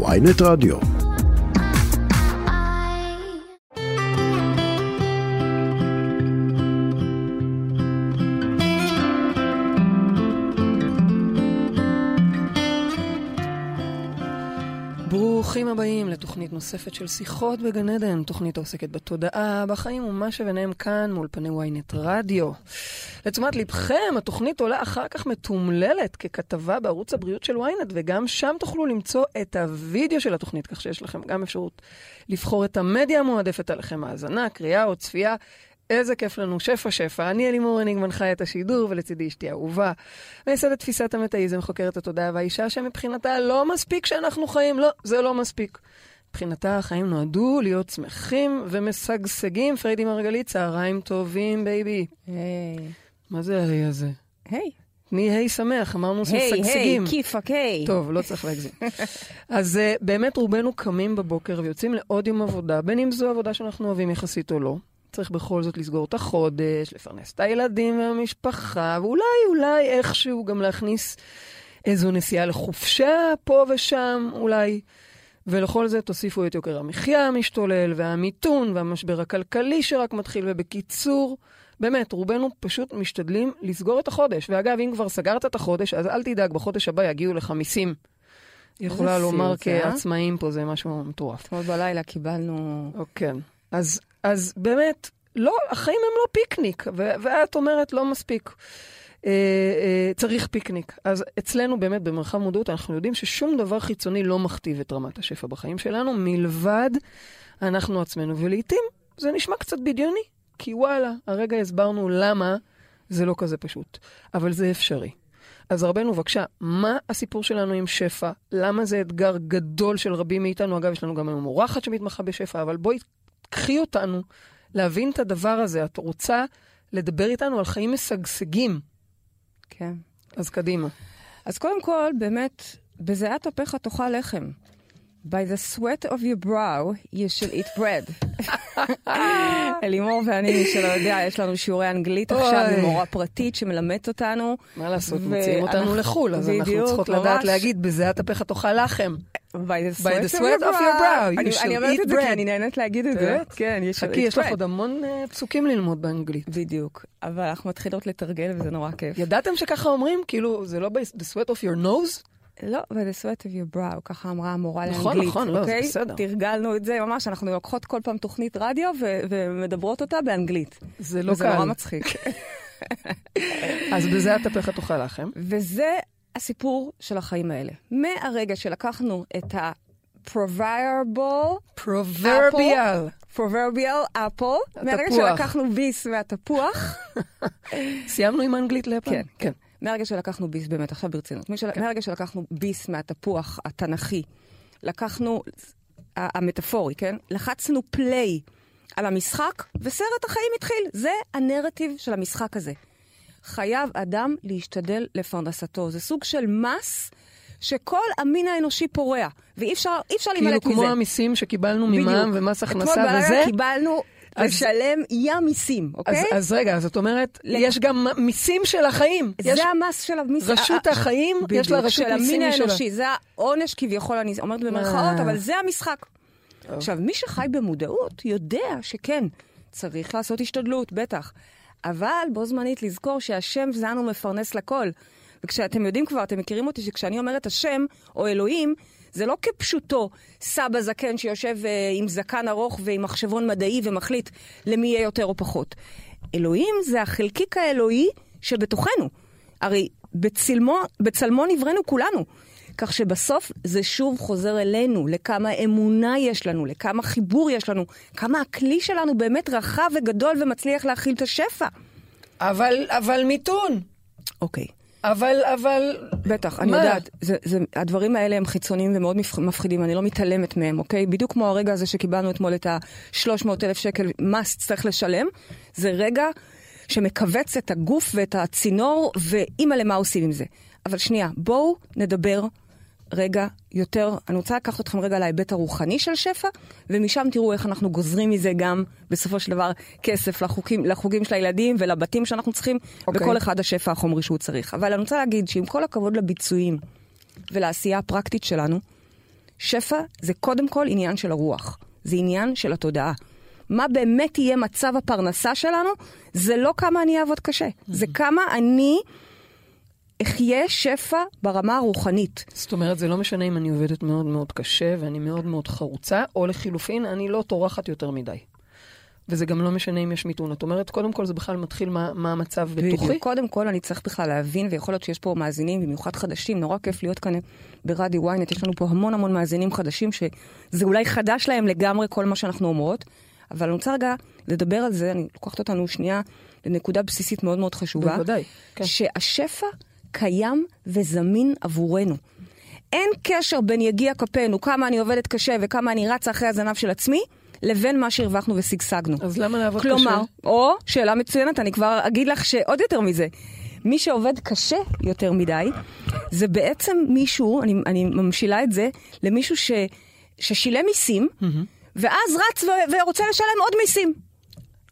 ויינט רדיו. ברוכים הבאים לתוכנית נוספת של שיחות בגן עדן, תוכנית העוסקת בתודעה, בחיים ומה שביניהם כאן מול פני ynet רדיו. לתשומת לבכם, התוכנית עולה אחר כך מתומללת ככתבה בערוץ הבריאות של ynet, וגם שם תוכלו למצוא את הוידאו של התוכנית, כך שיש לכם גם אפשרות לבחור את המדיה המועדפת עליכם, האזנה, קריאה או צפייה. איזה כיף לנו, שפע שפע. אני אלימור אניג מנחה את השידור, ולצידי אשתי אהובה. מייסדת תפיסת המטאיזם, חוקרת התודעה והאישה שמבחינתה לא מספיק שאנחנו חיים, לא, זה לא מספיק. מבחינתה החיים נועדו להיות שמחים ומשגשגים. פריידי מרגלית, צהריים טובים, baby. היי. מה זה ההי הזה? היי. תני היי שמח, אמרנו היי, היי, משגשגים. כיפאק, היי. טוב, לא צריך להגזים. אז uh, באמת רובנו קמים בבוקר ויוצאים לעוד יום עבודה, בין אם זו עבודה שאנחנו אוהבים יחסית או לא. צריך בכל זאת לסגור את החודש, לפרנס את הילדים והמשפחה, ואולי, אולי איכשהו גם להכניס איזו נסיעה לחופשה פה ושם, אולי. ולכל זה תוסיפו את יוקר המחיה המשתולל, והמיתון, והמשבר הכלכלי שרק מתחיל, ובקיצור, באמת, רובנו פשוט משתדלים לסגור את החודש. ואגב, אם כבר סגרת את החודש, אז אל תדאג, בחודש הבא יגיעו לך מיסים. יכולה לומר אה? כעצמאים פה, זה משהו מטורף. אתמול בלילה קיבלנו... כן. אז, אז באמת, לא, החיים הם לא פיקניק, ו- ואת אומרת לא מספיק. אה, אה, צריך פיקניק. אז אצלנו באמת במרחב מודעות אנחנו יודעים ששום דבר חיצוני לא מכתיב את רמת השפע בחיים שלנו, מלבד אנחנו עצמנו. ולעיתים זה נשמע קצת בדיוני, כי וואלה, הרגע הסברנו למה זה לא כזה פשוט. אבל זה אפשרי. אז רבנו, בבקשה, מה הסיפור שלנו עם שפע? למה זה אתגר גדול של רבים מאיתנו? אגב, יש לנו גם היום אורחת שמתמחה בשפע, אבל בואי קחי אותנו להבין את הדבר הזה. את רוצה לדבר איתנו על חיים משגשגים, כן. אז קדימה. אז קודם כל, באמת, בזיעת אפיך תאכל לחם. By the sweat of your brow you should eat bread. אלימור ואני, מי שלא יודע, יש לנו שיעורי אנגלית עכשיו. עם מורה פרטית שמלמדת אותנו. מה לעשות, מוציאים אותנו לחו"ל, אז אנחנו צריכות. לדעת להגיד, בזיעת אפיך תאכל לחם. By the By sweat, the sweat of your brow, you shall אני אומרת eat את זה כי bread. אני נהנית להגיד את זה. כן, you shall חכי, eat יש לך bread. עוד המון אה, פסוקים ללמוד באנגלית. בדיוק. אבל אנחנו מתחילות לתרגל וזה נורא כיף. ידעתם שככה אומרים? כאילו, זה לא ב- the sweat of your nose? לא, by the sweat of your brow, ככה אמרה המורה נכון, לאנגלית. נכון, לא, זה אוקיי? בסדר. תרגלנו את זה ממש, אנחנו לוקחות כל פעם תוכנית רדיו ו- ומדברות אותה באנגלית. זה לא וזה קל. נורא מצחיק. אז בזיעת אפיך תאכל לחם. וזה הסיפור של החיים האלה. מהרגע שלקחנו את ה-proverbial, פרוברביאל. proverbial apple, מהרגע התפוח. שלקחנו ביס מהתפוח, סיימנו עם האנגלית ליפן? כן. כן. מהרגע שלקחנו ביס, באמת, עכשיו ברצינות, משל... מהרגע שלקחנו ביס מהתפוח התנ"כי, לקחנו, המטאפורי, כן? לחצנו פליי על המשחק, וסרט החיים התחיל. זה הנרטיב של המשחק הזה. חייב אדם להשתדל לפרנסתו. זה סוג של מס שכל המין האנושי פורע, ואי אפשר, אפשר כאילו להימלט מזה. כמו המיסים שקיבלנו ממע"ם בדיוק. ומס הכנסה אתמול בלילה וזה. קיבלנו אז- לשלם ים מיסים, אז, אוקיי? אז רגע, זאת אומרת, ל- יש גם מיסים של החיים. יש זה המס של המיס... רשות החיים, יש לה בדיוק, רשות של מיסים המין משלה. האנושי, זה העונש כביכול, אני אומרת במרכאות, אה. אבל זה המשחק. עכשיו, מי שחי במודעות יודע שכן, צריך לעשות השתדלות, בטח. אבל בו זמנית לזכור שהשם זנו מפרנס לכל. וכשאתם יודעים כבר, אתם מכירים אותי, שכשאני אומרת השם או אלוהים, זה לא כפשוטו סבא זקן שיושב אה, עם זקן ארוך ועם מחשבון מדעי ומחליט למי יהיה יותר או פחות. אלוהים זה החלקיק האלוהי שבתוכנו. הרי בצלמו, בצלמו נבראנו כולנו. כך שבסוף זה שוב חוזר אלינו, לכמה אמונה יש לנו, לכמה חיבור יש לנו, כמה הכלי שלנו באמת רחב וגדול ומצליח להכיל את השפע. אבל, אבל מיתון. אוקיי. אבל, אבל... בטח, אני מה? יודעת, זה, זה, הדברים האלה הם חיצוניים ומאוד מפח- מפחידים, אני לא מתעלמת מהם, אוקיי? בדיוק כמו הרגע הזה שקיבלנו אתמול את ה-300 אלף שקל מס צריך לשלם, זה רגע שמכווץ את הגוף ואת הצינור, ואימא למה עושים עם זה. אבל שנייה, בואו נדבר רגע יותר, אני רוצה לקחת אתכם רגע להיבט הרוחני של שפע, ומשם תראו איך אנחנו גוזרים מזה גם, בסופו של דבר, כסף לחוקים, לחוגים של הילדים ולבתים שאנחנו צריכים, אוקיי. וכל אחד השפע החומרי שהוא צריך. אבל אני רוצה להגיד שעם כל הכבוד לביצועים ולעשייה הפרקטית שלנו, שפע זה קודם כל עניין של הרוח, זה עניין של התודעה. מה באמת יהיה מצב הפרנסה שלנו, זה לא כמה אני אעבוד קשה, זה כמה אני אחיה שפע ברמה הרוחנית. זאת אומרת, זה לא משנה אם אני עובדת מאוד מאוד קשה ואני מאוד מאוד חרוצה, או לחילופין, אני לא טורחת יותר מדי. וזה גם לא משנה אם יש מיתון. את אומרת, קודם כל זה בכלל מתחיל מה, מה המצב בתוכי. קודם כל אני צריך בכלל להבין, ויכול להיות שיש פה מאזינים, במיוחד חדשים, נורא כיף להיות כאן ברדיו ynet, יש לנו פה המון המון מאזינים חדשים, שזה אולי חדש להם לגמרי כל מה שאנחנו אומרות, אבל אני רוצה רגע לדבר על זה, אני לוקחת אותנו שנייה לנקודה בסיסית מאוד מאוד חשובה. בוודאי, כן. שהשפע קיים וזמין עבורנו. אין קשר בין יגיע כפינו, כמה אני עובדת קשה וכמה אני רצה אחרי הזנב של עצמי, לבין מה שהרווחנו ושגשגנו. אז למה לעבוד כלומר, קשה? כלומר, או, שאלה מצוינת, אני כבר אגיד לך שעוד יותר מזה. מי שעובד קשה יותר מדי, זה בעצם מישהו, אני, אני ממשילה את זה, למישהו ש, ששילם מיסים, mm-hmm. ואז רץ ו, ורוצה לשלם עוד מיסים.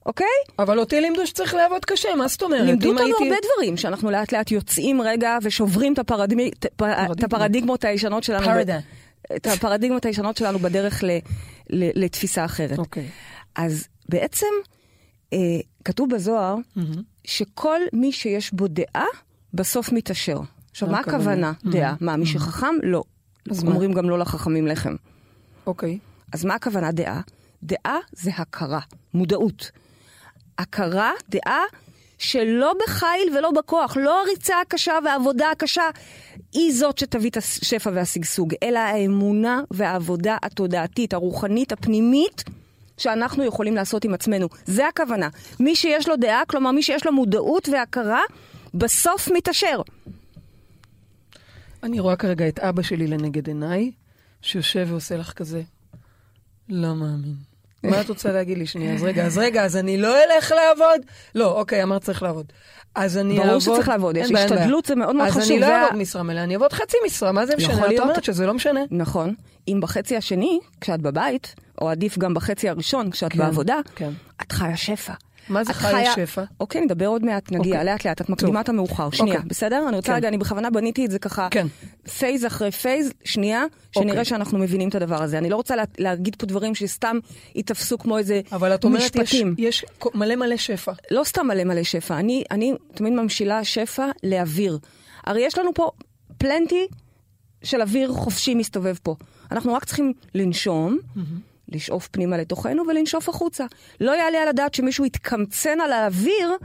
אוקיי? אבל אותי לימדו שצריך לעבוד קשה, מה זאת אומרת? לימדו אותנו הייתי- הרבה דברים, שאנחנו לאט לאט יוצאים רגע ושוברים את, הפרדימ... את פרדיגמות. הפרדיגמות הישנות שלנו. פרדה. את הפרדיגמות הישנות שלנו בדרך ל... ל... לתפיסה אחרת. אוקיי. אז בעצם אה, כתוב בזוהר שכל מי שיש בו דעה, בסוף מתעשר. עכשיו, מה מה הכוונה? דעה? מה, מי שחכם? לא. אז מה? אומרים גם לא לחכמים לחם. אוקיי. אז מה הכוונה דעה? דעה זה הכרה, מודעות. הכרה, דעה, שלא בחיל ולא בכוח, לא הריצה הקשה והעבודה הקשה היא זאת שתביא את השפע והשגשוג, אלא האמונה והעבודה התודעתית, הרוחנית, הפנימית, שאנחנו יכולים לעשות עם עצמנו. זה הכוונה. מי שיש לו דעה, כלומר מי שיש לו מודעות והכרה, בסוף מתעשר. אני רואה כרגע את אבא שלי לנגד עיניי, שיושב ועושה לך כזה, לא מאמין. מה את רוצה להגיד לי שנייה? אז רגע, אז רגע, אז אני לא אלך לעבוד? לא, אוקיי, אמרת צריך לעבוד. אז אני ברור אעבוד... שצריך לעבוד, יש. השתדלות, זה מאוד מאוד אז חשוב. אני לא אעבוד משרה מלאה, אני אעבוד חצי משרה, מה זה משנה? את. אומרת שזה לא משנה. נכון. אם בחצי השני, כשאת בבית, או עדיף גם בחצי הראשון, כשאת כן, בעבודה, כן. את חיה שפע. מה זה חיה שפע? אוקיי, נדבר עוד מעט, נגיע אוקיי. לאט לאט, את מקדימה את המאוחר. שנייה, אוקיי. בסדר? אני רוצה כן. רגע, אני בכוונה בניתי את זה ככה, כן. phase אחרי phase, שנייה, שנראה אוקיי. שאנחנו מבינים את הדבר הזה. אני לא רוצה לה- להגיד פה דברים שסתם ייתפסו כמו איזה אבל את אומרת, יש, משפטים. יש מלא מלא שפע. לא סתם מלא מלא שפע, אני, אני תמיד ממשילה שפע לאוויר. הרי יש לנו פה plenty של אוויר חופשי מסתובב פה. אנחנו רק צריכים לנשום, לשאוף פנימה לתוכנו ולנשוף החוצה. לא יעלה על הדעת שמישהו יתקמצן על האוויר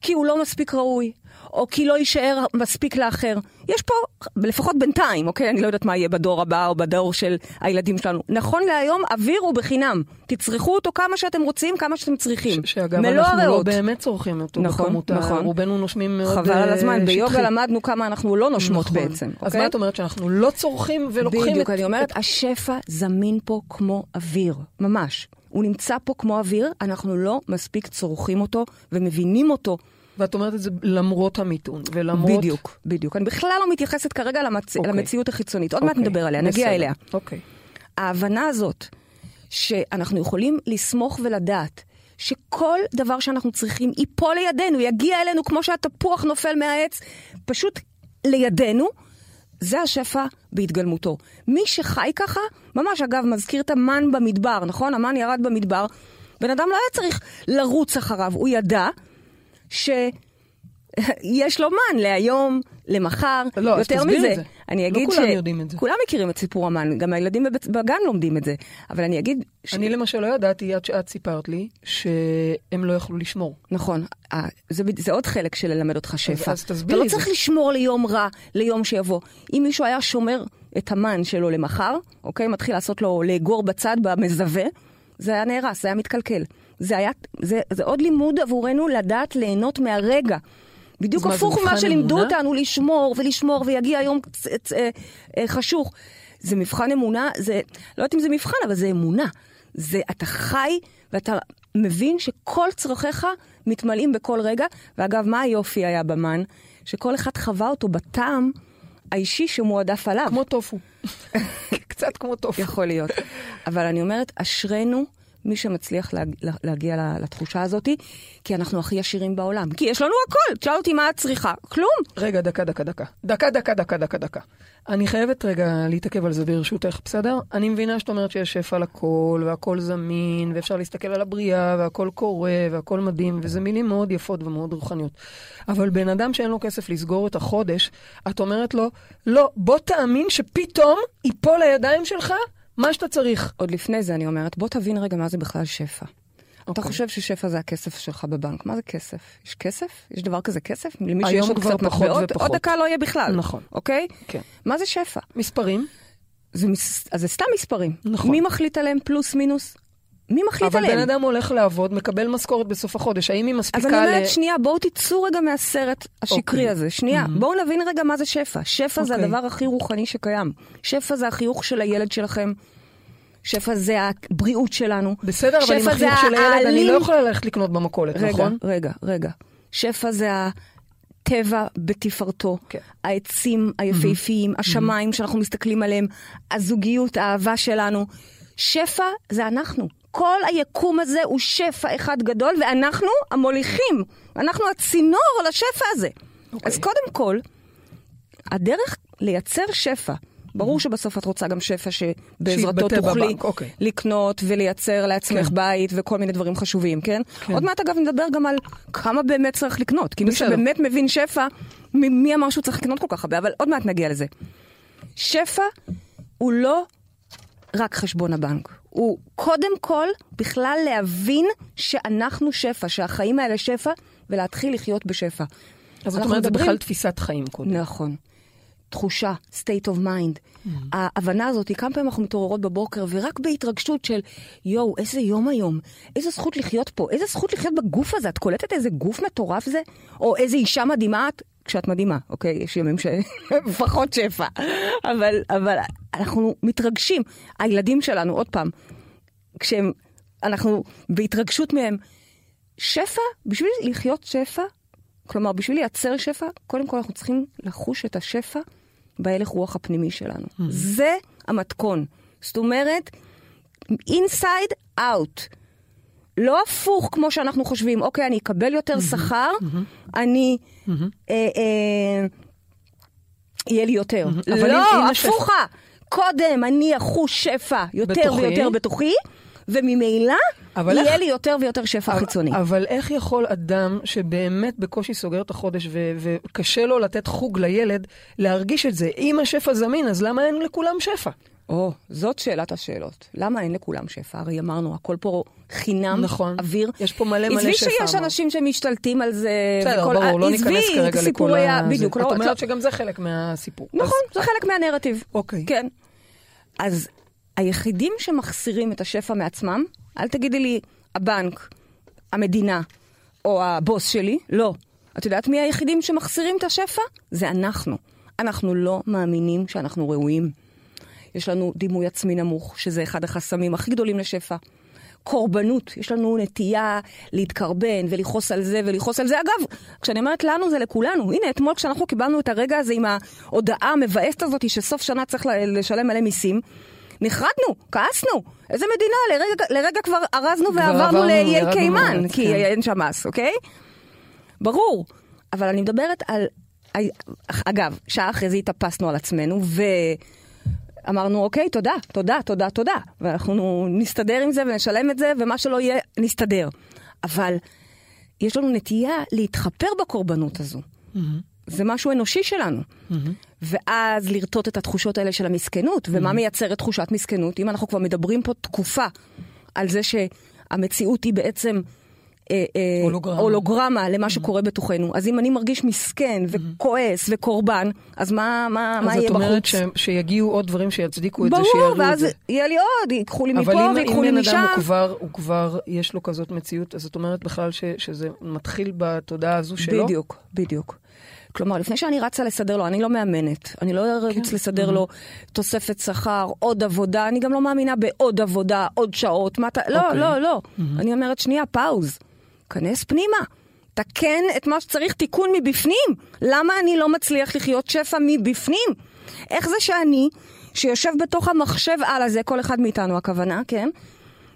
כי הוא לא מספיק ראוי, או כי לא יישאר מספיק לאחר. יש פה, לפחות בינתיים, אוקיי? אני לא יודעת מה יהיה בדור הבא או בדור של הילדים שלנו. נכון להיום, אוויר הוא בחינם. תצרכו אותו כמה שאתם רוצים, כמה שאתם צריכים. ש- שאגב, מלוא אנחנו לא הריאות. באמת צורכים אותו נכון, בכמות, נכון. רובנו נושמים מאוד חבל על אה, הזמן, ביוגה שטחי. למדנו כמה אנחנו לא נושמות נכון. בעצם. אז אוקיי? מה את אומרת, שאנחנו לא צורכים ולוקחים בדיוק, את... אני אומרת, השפע זמין פה כמו אוויר, ממש. הוא נמצא פה כמו אוויר, אנחנו לא מספיק צורכים אותו ומבינים אותו. ואת אומרת את זה למרות המיתון, ולמרות... בדיוק, בדיוק. אני בכלל לא מתייחסת כרגע למצ... אוקיי. למציאות החיצונית. עוד מעט אוקיי, נדבר עליה, נגיע בסדר. אליה. אוקיי. ההבנה הזאת, שאנחנו יכולים לסמוך ולדעת שכל דבר שאנחנו צריכים ייפול לידינו, יגיע אלינו כמו שהתפוח נופל מהעץ, פשוט לידינו, זה השפע בהתגלמותו. מי שחי ככה, ממש אגב, מזכיר את המן במדבר, נכון? המן ירד במדבר, בן אדם לא היה צריך לרוץ אחריו, הוא ידע ש... יש לו מן להיום, למחר, לא, אז יותר תסביר מזה. את זה. אני לא אגיד כולם יודעים את זה. כולם מכירים את סיפור המן, גם הילדים בבית- בגן לומדים את זה. אבל אני אגיד... ש... אני למשל לא ידעתי עד שאת סיפרת לי שהם לא יכלו לשמור. נכון, זה, זה עוד חלק של ללמד אותך שפע. אז תסבירי אתה לא זה. צריך לשמור ליום רע, ליום שיבוא. אם מישהו היה שומר את המן שלו למחר, אוקיי? מתחיל לעשות לו לאגור בצד במזווה, זה היה נהרס, זה היה מתקלקל. זה היה, זה, זה עוד לימוד עבורנו לדעת ליהנות מהרגע. בדיוק הפוך ממה שלימדו אמונה? אותנו לשמור ולשמור ויגיע יום צ- צ- אה, אה, חשוך. זה מבחן אמונה, זה, לא יודעת אם זה מבחן, אבל זה אמונה. זה, אתה חי ואתה מבין שכל צרכיך מתמלאים בכל רגע. ואגב, מה היופי היה במן? שכל אחד חווה אותו בטעם האישי שמועדף עליו. כמו טופו. קצת כמו טופו. יכול להיות. אבל אני אומרת, אשרינו מי שמצליח להג... להגיע לתחושה הזאת, כי אנחנו הכי עשירים בעולם. כי יש לנו הכל. תשאל אותי מה את צריכה. כלום. רגע, דקה, דקה, דקה. דקה, דקה, דקה, דקה, דקה. אני חייבת רגע להתעכב על זה ברשותך, בסדר? אני מבינה שאת אומרת שיש שפע לכל, והכל זמין, ואפשר להסתכל על הבריאה, והכל קורה, והכל מדהים, וזה מילים מאוד יפות ומאוד רוחניות. אבל בן אדם שאין לו כסף לסגור את החודש, את אומרת לו, לא, בוא תאמין שפתאום ייפול לידיים שלך מה שאתה צריך. עוד לפני זה אני אומרת, בוא תבין רגע מה זה בכלל שפע. Okay. אתה אוקיי. חושב ששפע זה הכסף שלך בבנק. מה זה כסף? יש כסף? יש דבר כזה כסף? למי שיש לו קצת מטבעות, עוד דקה לא יהיה בכלל. נכון. אוקיי? כן. מה זה שפע? מספרים. זה, מס... אז זה סתם מספרים. נכון. מי מחליט עליהם פלוס מינוס? מי מחליט אבל עליהם? בן אדם הולך לעבוד, מקבל משכורת בסוף החודש, האם היא מספיקה אז אני אומרת, ל... שנייה, בואו תצאו רגע מהסרט השקרי אוקיי. הזה. שנייה, Mhm. בואו נבין רגע מה זה שפע. שפע זה אוקיי. הדבר הכי רוחני שקיים. שפע זה החיוך של הילד שלכם. שפע זה הבריאות שלנו. בסדר, אבל עם החיוך של הילד אני העלים- לא יכולה ללכת לקנות במכולת, רגע, נכון? רגע, רגע. שפע זה הטבע בתפארתו, כן. העצים היפהפיים, השמיים שאנחנו מסתכלים עליהם, הזוגיות, האהבה שלנו. שפע זה אנחנו. כל היקום הזה הוא שפע אחד גדול, ואנחנו המוליכים. אנחנו הצינור לשפע הזה. אוקיי. אז קודם כל, הדרך לייצר שפע, ברור שבסוף את רוצה גם שפע שבעזרתו תוכלי בבנק, אוקיי. לקנות ולייצר לעצמך כן. בית וכל מיני דברים חשובים, כן? כן. עוד מעט אגב נדבר גם על כמה באמת צריך לקנות, כי מי. שבאמת מבין שפע, מ- מי אמר שהוא צריך לקנות כל כך הרבה, אבל עוד מעט נגיע לזה. שפע הוא לא רק חשבון הבנק, הוא קודם כל בכלל להבין שאנחנו שפע, שהחיים האלה שפע, ולהתחיל לחיות בשפע. אז את אנחנו אומרת, זה בכלל תפיסת חיים קודם. נכון. תחושה, state of mind. ההבנה הזאת, כמה פעמים אנחנו מתעוררות בבוקר, ורק בהתרגשות של, יואו, איזה יום היום, איזה זכות לחיות פה, איזה זכות לחיות בגוף הזה, את קולטת איזה גוף מטורף זה? או איזה אישה מדהימה את? כשאת מדהימה, אוקיי? יש ימים שפחות שפע. אבל, אבל אנחנו מתרגשים. הילדים שלנו, עוד פעם, כשהם, אנחנו בהתרגשות מהם. שפע, בשביל לחיות שפע, כלומר, בשביל לייצר שפע, קודם כל אנחנו צריכים לחוש את השפע בהלך רוח הפנימי שלנו. זה המתכון. זאת אומרת, inside out. לא הפוך כמו שאנחנו חושבים, אוקיי, אני אקבל יותר שכר, אני... אה, אה, יהיה לי יותר. אבל לא, הפוכה. קודם אני אחוש שפע יותר. ויותר בתוכי, וממילא אבל יהיה איך- לי יותר ויותר שפע חיצוני. אבל איך יכול אדם שבאמת בקושי סוגר את החודש ו- וקשה לו לתת חוג לילד, להרגיש את זה? אם השפע זמין, אז למה אין לכולם שפע? או, זאת שאלת השאלות. למה אין לכולם שפע? הרי אמרנו, הכל פה חינם, נכון. אוויר. יש פה מלא מלא עזבי שפע. שיש אמרת. אנשים שמשתלטים על זה. בסדר, וכל- ברור, לא עזבי ניכנס כרגע לכל ה... בדיוק. לא- את אומרת שגם זה חלק מהסיפור. נכון, אז- זה חלק מהנרטיב. אוקיי. כן. אז היחידים שמחסירים את השפע מעצמם, אל תגידי לי הבנק, המדינה או הבוס שלי, לא. את יודעת מי היחידים שמחסירים את השפע? זה אנחנו. אנחנו לא מאמינים שאנחנו ראויים. יש לנו דימוי עצמי נמוך, שזה אחד החסמים הכי גדולים לשפע. קורבנות, יש לנו נטייה להתקרבן ולכעוס על זה ולכעוס על זה. אגב, כשאני אומרת לנו זה לכולנו. הנה, אתמול כשאנחנו קיבלנו את הרגע הזה עם ההודעה המבאסת הזאת שסוף שנה צריך לשלם מלא מיסים, נחרדנו, כעסנו. איזה מדינה? לרגע, לרגע כבר ארזנו ועברנו עברנו, לאיי קיימן, כי כן. אין שם מס, אוקיי? ברור. אבל אני מדברת על... אגב, שעה אחרי זה התאפסנו על עצמנו, ואמרנו, אוקיי, תודה, תודה, תודה, תודה. ואנחנו נסתדר עם זה ונשלם את זה, ומה שלא יהיה, נסתדר. אבל יש לנו נטייה להתחפר בקורבנות הזו. זה משהו אנושי שלנו. ואז לרטוט את התחושות האלה של המסכנות, ומה מייצרת תחושת מסכנות? אם אנחנו כבר מדברים פה תקופה על זה שהמציאות היא בעצם... אה, אה, הולוגרמה. הולוגרמה למה שקורה בתוכנו. אז אם אני מרגיש מסכן וכועס וקורבן, אז מה, מה, מה אז יהיה את בחוץ? אומרת ש- שיגיעו עוד דברים שיצדיקו את זה, ברור, שיראו את ואז זה. יהיה לי עוד, ייקחו לי אבל מפה אם, ויקחו אם לי בן משם. אדם הוא כבר, הוא כבר, יש לו כזאת מציאות, אז את אומרת בכלל ש, שזה מתחיל בתודעה הזו שלו? בדיוק, בדיוק. כלומר, לפני שאני רצה לסדר לו, אני לא מאמנת. אני לא ארוץ כן. לסדר לו תוספת שכר, עוד עבודה, אני גם לא מאמינה בעוד עבודה, עוד שעות. מה אתה... לא, אוקיי. לא, לא. אני אומרת, שנייה, פאוז. כנס פנימה. תקן את מה שצריך תיקון מבפנים. למה אני לא מצליח לחיות שפע מבפנים? איך זה שאני, שיושב בתוך המחשב על הזה, כל אחד מאיתנו הכוונה, כן?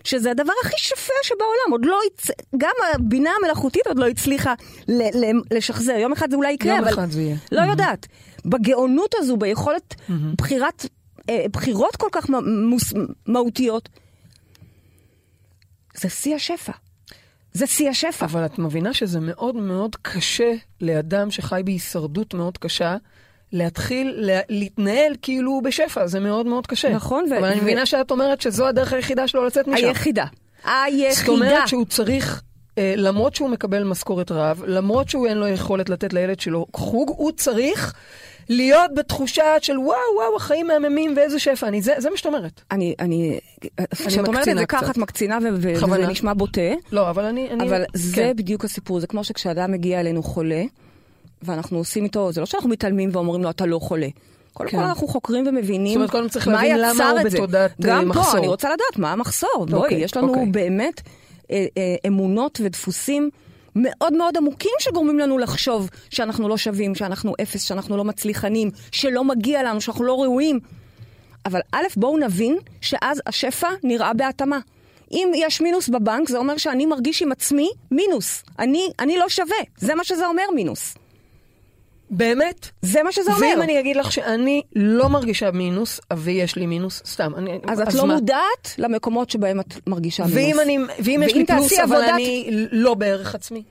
שזה הדבר הכי שפע שבעולם, עוד לא, הצ... גם הבינה המלאכותית עוד לא הצליחה ל- ל- לשחזר. יום אחד זה אולי יקרה, יום אבל אחד זה יהיה. לא יודעת. בגאונות הזו, ביכולת בחירת, אה, בחירות כל כך מ- מוס- מהותיות, זה שיא השפע. זה שיא השפע. אבל את מבינה שזה מאוד מאוד קשה לאדם שחי בהישרדות מאוד קשה, להתחיל לה, להתנהל כאילו הוא בשפע, זה מאוד מאוד קשה. נכון, ו- אבל אני ו- מבינה שאת אומרת שזו הדרך היחידה שלו לצאת משם. היחידה. היחידה. זאת אומרת שהוא צריך, אה, למרות שהוא מקבל משכורת רב, למרות שהוא אין לו יכולת לתת לילד שלו חוג, הוא צריך להיות בתחושה של וואו, וואו, החיים מהממים ואיזה שפע. אני, זה, זה מה שאת אומרת. אני, אני, כשאת אומרת את זה ככה. את מקצינה. וזה נשמע בוטה, לא, אבל אני... אני אבל זה כן. בדיוק הסיפור. זה כמו שכשאדם מגיע אלינו חולה, ואנחנו עושים איתו, זה לא שאנחנו מתעלמים ואומרים לו, אתה לא חולה. קודם כן. כל אנחנו חוקרים ומבינים זאת אומרת, קודם צריך מה להבין למה הוא את זה. בתודעת, אה, גם פה, מחסור. אני רוצה לדעת מה המחסור. בואי, אוקיי, יש לנו אוקיי. באמת אה, אה, אמונות ודפוסים מאוד מאוד עמוקים שגורמים לנו לחשוב שאנחנו לא שווים, שאנחנו אפס, שאנחנו לא מצליחנים, שלא מגיע לנו, שאנחנו לא ראויים. אבל א', בואו נבין שאז השפע נראה בהתאמה. אם יש מינוס בבנק, זה אומר שאני מרגיש עם עצמי מינוס. אני, אני לא שווה. זה מה שזה אומר מינוס. באמת? זה מה שזה אומר. ואם אני אגיד לך שאני לא מרגישה מינוס, ויש לי מינוס, סתם. אני, אז את לא מה? מודעת למקומות שבהם את מרגישה מינוס. ואם, אני, ואם יש לי פלוס, אבל עבודת- אני לא בערך עצמי.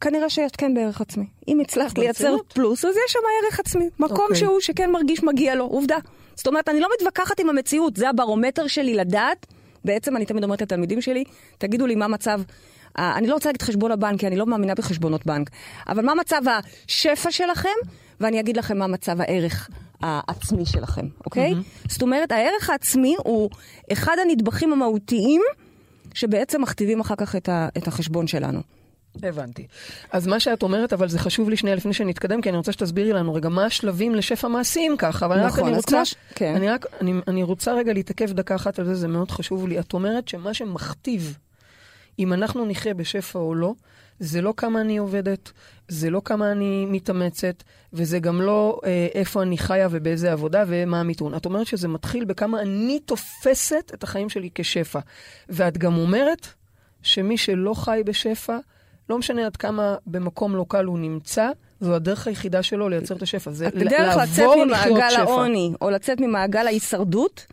כנראה שאת כן בערך עצמי. אם הצלחת לייצר? פלוס, אז יש שם ערך עצמי. מקום אוקיי. שהוא שכן מרגיש מגיע לו, עובדה. זאת אומרת, אני לא מתווכחת עם המציאות, זה הברומטר שלי לדעת. בעצם אני תמיד אומרת לתלמידים שלי, תגידו לי מה מצב, אני לא רוצה להגיד חשבון הבנק, כי אני לא מאמינה בחשבונות בנק, אבל מה מצב השפע שלכם, ואני אגיד לכם מה מצב הערך העצמי שלכם, אוקיי? זאת אומרת, הערך העצמי הוא אחד הנדבכים המהותיים שבעצם מכתיבים אחר כך את, ה, את החשבון שלנו. הבנתי. אז מה שאת אומרת, אבל זה חשוב לי שנייה לפני שנתקדם, כי אני רוצה שתסבירי לנו רגע מה השלבים לשפע מעשיים ככה, אבל נכון, רק אני רוצה, ש- כן. אני רק, אני, אני רוצה רגע להתעכב דקה אחת על זה, זה מאוד חשוב לי. את אומרת שמה שמכתיב אם אנחנו נחיה בשפע או לא, זה לא כמה אני עובדת, זה לא כמה אני מתאמצת, וזה גם לא אה, איפה אני חיה ובאיזה עבודה ומה המיתון. את אומרת שזה מתחיל בכמה אני תופסת את החיים שלי כשפע. ואת גם אומרת שמי שלא חי בשפע, לא משנה עד כמה במקום לא קל הוא נמצא, זו הדרך היחידה שלו לייצר את השפע. זה ל- הדרך לצאת לעבור לחיות ממעגל שפע. העוני, או לצאת ממעגל ההישרדות,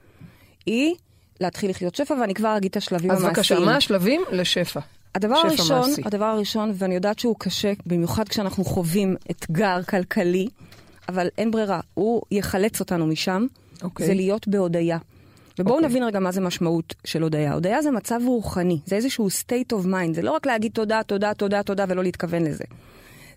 היא להתחיל לחיות שפע, ואני כבר אגיד את השלבים אז המעשיים. בבקשה, מה השלבים לשפע? הדבר שפע הראשון, מעשי. הדבר הראשון, ואני יודעת שהוא קשה, במיוחד כשאנחנו חווים אתגר כלכלי, אבל אין ברירה, הוא יחלץ אותנו משם, אוקיי. זה להיות בהודיה. ובואו אוקיי. נבין רגע מה זה משמעות של הודיה. הודיה זה מצב רוחני, זה איזשהו state of mind, זה לא רק להגיד תודה, תודה, תודה, תודה ולא להתכוון לזה.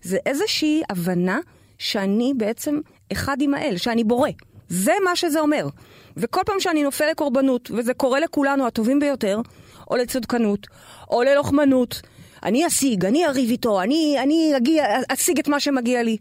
זה איזושהי הבנה שאני בעצם אחד עם האל, שאני בורא. זה מה שזה אומר. וכל פעם שאני נופל לקורבנות, וזה קורה לכולנו הטובים ביותר, או לצדקנות, או ללוחמנות, אני אשיג, אני אריב איתו, אני, אני אגיע, אשיג את מה שמגיע לי.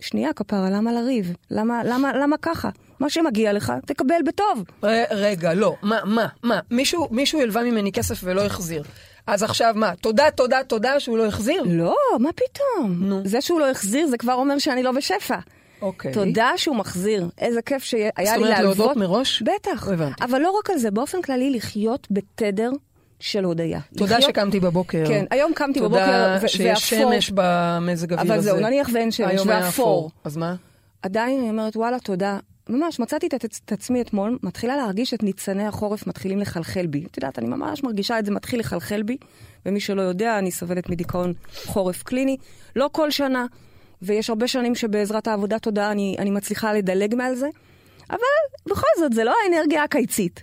שנייה, כפרה, למה לריב? למה, למה, למה ככה? מה שמגיע לך, תקבל בטוב. רגע, לא. מה, מה, מה? מישהו, מישהו הלווה ממני כסף ולא החזיר. אז עכשיו מה? תודה, תודה, תודה שהוא לא החזיר? לא, מה פתאום? נו. זה שהוא לא החזיר, זה כבר אומר שאני לא בשפע. אוקיי. תודה שהוא מחזיר. איזה כיף שהיה זאת לי אומרת, להלוות. להודות מראש? בטח. הבנתי. אבל לא רק על זה, באופן כללי לחיות בתדר של הודיה. תודה לחיות- שקמתי בבוקר. כן, היום קמתי בבוקר תודה ו- שיש ואפור. שמש במזג אוויר אבל הזה. זהו, נניח ואין שמש, ואפור. אז מה? עדיין אני אומרת, וואלה, תודה. ממש, מצאתי את, את, את עצמי אתמול, מתחילה להרגיש את ניצני החורף מתחילים לחלחל בי. את יודעת, אני ממש מרגישה את זה מתחיל לחלחל בי, ומי שלא יודע, אני סובלת מדיכאון חורף קליני. לא כל שנה, ויש הרבה שנים שבעזרת העבודה תודה אני, אני מצליחה לדלג מעל זה, אבל בכל זאת, זה לא האנרגיה הקיצית.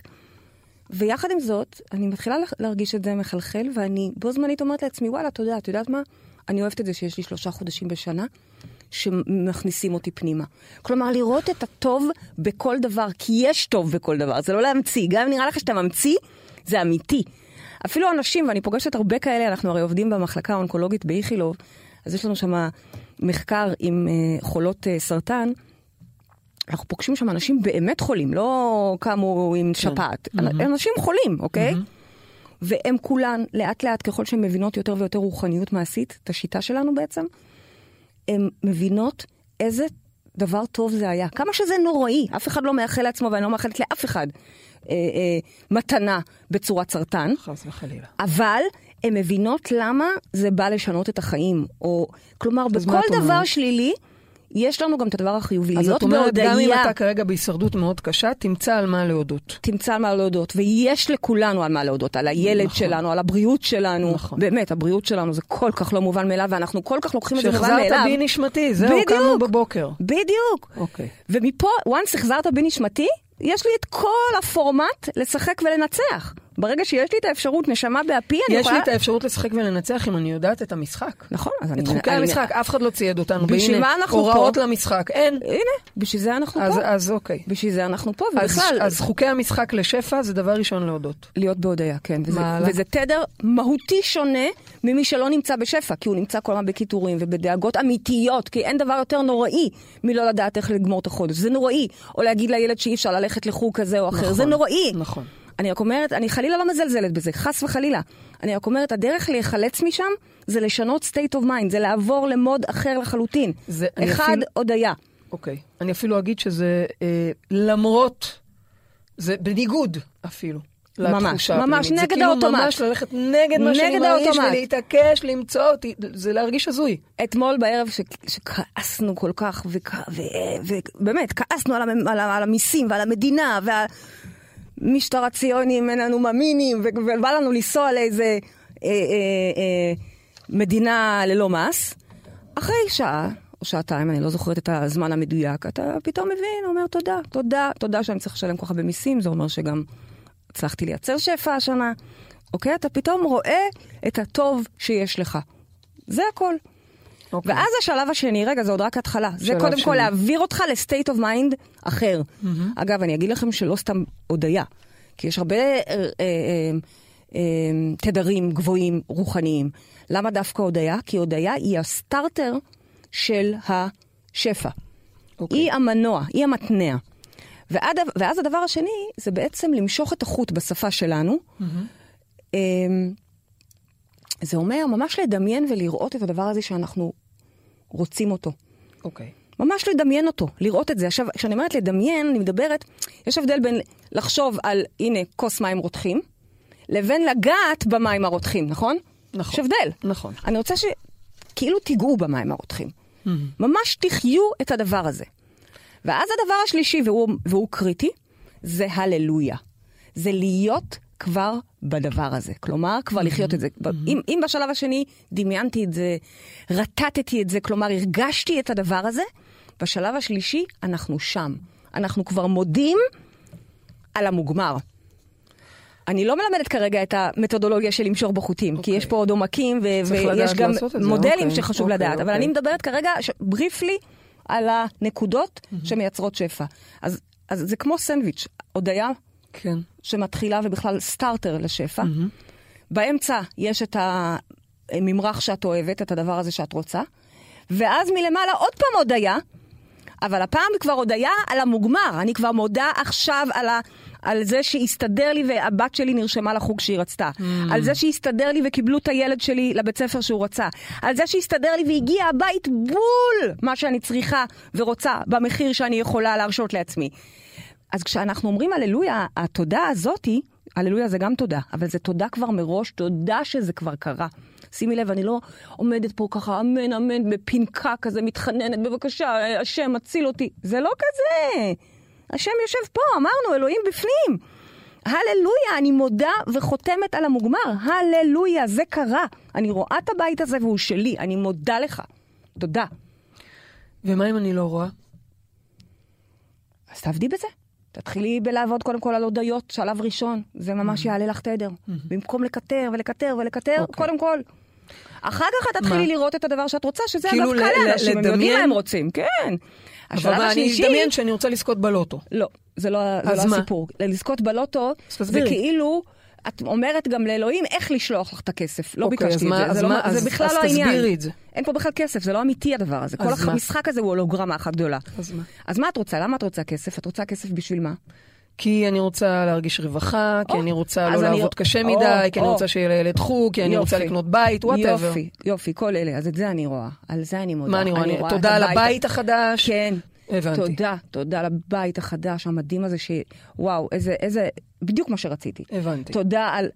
ויחד עם זאת, אני מתחילה לה- להרגיש את זה מחלחל, ואני בו זמנית אומרת לעצמי, וואלה, תודה, את יודעת מה? אני אוהבת את זה שיש לי שלושה חודשים בשנה, שמכניסים אותי פנימה. כלומר, לראות את הטוב בכל דבר, כי יש טוב בכל דבר, זה לא להמציא. גם אם נראה לך שאתה ממציא, זה אמיתי. אפילו אנשים, ואני פוגשת הרבה כאלה, אנחנו הרי עובדים במחלקה האונקולוגית באיכילוב, אז יש לנו שם מחקר עם uh, חולות uh, סרטן. אנחנו פוגשים שם אנשים באמת חולים, לא קמו עם שפעת. Mm-hmm. אנשים חולים, אוקיי? Mm-hmm. והם כולן, לאט לאט, ככל שהן מבינות יותר ויותר רוחניות מעשית, את השיטה שלנו בעצם, הן מבינות איזה דבר טוב זה היה. כמה שזה נוראי, אף אחד לא מאחל לעצמו ואני לא מאחלת לאף אחד. אה, אה, מתנה בצורת סרטן, חס וחלילה. אבל הן מבינות למה זה בא לשנות את החיים. או, כלומר, אז בכל? דבר שלילי, יש לנו גם את הדבר החיובי. אז להיות את אומרת, גם אם אתה כרגע בהישרדות מאוד קשה, תמצא על מה להודות. תמצא על מה להודות, ויש לכולנו על מה להודות, על הילד נכון. שלנו, על הבריאות שלנו. נכון. באמת, הבריאות שלנו זה כל כך לא מובן מאליו, ואנחנו כל כך לוקחים את זה מובן שהחזרת מאליו. בי נשמתי, זהו, בדיוק. קמנו בבוקר. בדיוק. אוקיי. ומפה, once החזרת בי נשמתי, יש לי את כל הפורמט לשחק ולנצח. ברגע שיש לי את האפשרות נשמה באפי, אני יש יכולה... לי את האפשרות לשחק ולנצח אם אני יודעת את המשחק. נכון, אז אני... את חוקי המשחק, אף אחד לא צייד אותנו. בשביל מה אנחנו הוראות פה? למשחק, אין. הנה, בשביל זה אנחנו אז- פה. אז אוקיי. בשביל זה אנחנו פה, ובכלל... אז חוקי המשחק לשפע זה דבר ראשון להודות. להיות בהודיה, כן. וזה, תדר מהותי שונה ממי שלא נמצא בשפע, כי הוא נמצא כל הזמן בקיטורים ובדאגות אמיתיות, כי אין דבר יותר נוראי מלא לדעת איך לגמור את החודש. זה נוראי. או להגיד לילד שאי אפשר ללכת לחוג כזה או אחר. נכון, זה נוראי. נכון. אני רק אומרת, אני חלילה לא מזלזלת בזה, חס וחלילה. אני רק אומרת, הדרך להיחלץ משם זה לשנות state of mind, זה לעבור למוד אחר לחלוטין. זה- אחד, אפילו- הודיה. אוקיי. אני אפילו אגיד שזה אה, למרות, זה בניגוד אפילו. ממש, ממש. נגד זה כאילו האוטומט. ממש ללכת נגד מה שאני מרגיש. ולהתעקש, למצוא אותי, זה להרגיש הזוי. אתמול בערב ש... שכעסנו כל כך, וכ... ו... ובאמת, כעסנו על, המ... על, ה... על המיסים ועל המדינה, והמשטר הציוני, אם אין לנו מאמינים, ו... ובא לנו לנסוע לאיזה אה, אה, אה, מדינה ללא מס. אחרי שעה או שעתיים, אני לא זוכרת את הזמן המדויק, אתה פתאום מבין, אומר תודה, תודה, תודה שאני צריך לשלם כל כך הרבה מיסים, זה אומר שגם הצלחתי לייצר שפע השנה. אוקיי? אתה פתאום רואה את הטוב שיש לך. זה הכל. אוקיי. ואז השלב השני, רגע, זה עוד רק התחלה. זה קודם כל שני. להעביר אותך ל state of mind אחר. אגב, אני אגיד לכם שלא סתם הודיה, כי יש הרבה אה, אה, אה, אה, תדרים גבוהים רוחניים. למה דווקא הודיה? כי הודיה היא הסטארטר של השפע. אוקיי. היא המנוע, היא המתנע. ועד, ואז הדבר השני זה בעצם למשוך את החוט בשפה שלנו. אמ, זה אומר ממש לדמיין ולראות את הדבר הזה שאנחנו רוצים אותו. אוקיי. ממש לדמיין אותו, לראות את זה. עכשיו, כשאני אומרת לדמיין, אני מדברת, יש הבדל בין לחשוב על, הנה, כוס מים רותחים, לבין לגעת במים הרותחים, נכון? נכון. יש הבדל. נכון. אני רוצה שכאילו תיגעו במים הרותחים. ממש תחיו את הדבר הזה. ואז הדבר השלישי, והוא, והוא קריטי, זה הללויה. זה להיות כבר בדבר הזה. כלומר, כבר לחיות את זה. אם, אם בשלב השני דמיינתי את זה, רטטתי את זה, כלומר, הרגשתי את הדבר הזה, בשלב השלישי אנחנו שם. אנחנו כבר מודים על המוגמר. אני לא מלמדת כרגע את המתודולוגיה של למשוך בחוטים, כי אוקיי. יש פה עוד עומקים, ו- ויש גם מודלים אוקיי, שחשוב אוקיי, לדעת. אבל אוקיי. אני מדברת כרגע, בריפלי, על הנקודות שמייצרות שפע. אז, אז זה כמו סנדוויץ', הודיה כן. שמתחילה ובכלל סטארטר לשפע. באמצע יש את הממרח שאת אוהבת, את הדבר הזה שאת רוצה. ואז מלמעלה עוד פעם הודיה, אבל הפעם היא כבר הודיה על המוגמר. אני כבר מודה עכשיו על, ה, על זה שהסתדר לי והבת שלי נרשמה לחוג שהיא רצתה. Mm. על זה שהסתדר לי וקיבלו את הילד שלי לבית ספר שהוא רצה. על זה שהסתדר לי והגיע הבית בול מה שאני צריכה ורוצה במחיר שאני יכולה להרשות לעצמי. אז כשאנחנו אומרים הללויה, התודה הזאתי, הללויה זה גם תודה, אבל זה תודה כבר מראש, תודה שזה כבר קרה. שימי לב, אני לא עומדת פה ככה, אמן, אמן, בפנקה כזה, מתחננת, בבקשה, השם, הציל אותי. זה לא כזה. השם יושב פה, אמרנו, אלוהים בפנים. הללויה, אני מודה וחותמת על המוגמר. הללויה, זה קרה. אני רואה את הבית הזה והוא שלי, אני מודה לך. תודה. ומה אם אני לא רואה? אז תעבדי בזה. תתחילי בלעבוד קודם כל על הודיות, שלב ראשון. זה ממש יעלה לך תדר. במקום לקטר ולקטר ולקטר, אוקיי. קודם כל. אחר כך את תתחילי? לראות את הדבר שאת רוצה, שזה כאילו אגב קל לאנשים, הם יודעים? מה הם רוצים, כן. השלב אבל אני השלישי... אדמיין שאני רוצה לזכות בלוטו. לא, זה לא, זה לא? הסיפור. לזכות בלוטו, זה. כאילו... את אומרת גם לאלוהים איך לשלוח לך את הכסף. לא אוקיי, ביקשתי אז מה- את זה, אז זה, לא, מה- זה אז- בכלל אז לא העניין. תסבירי את זה. אין פה בכלל כסף, זה לא אמיתי הדבר הזה. כל אז? המשחק הזה הוא הולוגרמה אחת גדולה. אז מה? אז מה את רוצה? למה את רוצה כסף? את רוצה כסף בשביל מה? כי אני רוצה להרגיש רווחה, כי או, אני רוצה אז לא אני- לעבוד קשה או, מדי, כי אני או. רוצה שיהיה לילד חוג, כי אני רוצה יופי. לקנות בית, whatever. יופי, יופי, כל אלה. אז את זה אני רואה. על זה אני מודה. מה אני רואה? אני- את תודה על הבית החדש. כן. הבנתי. תודה, תודה לבית החדש המדהים הזה, שוואו, איזה, איזה, בדיוק מה שרציתי. הבנתי. תודה על...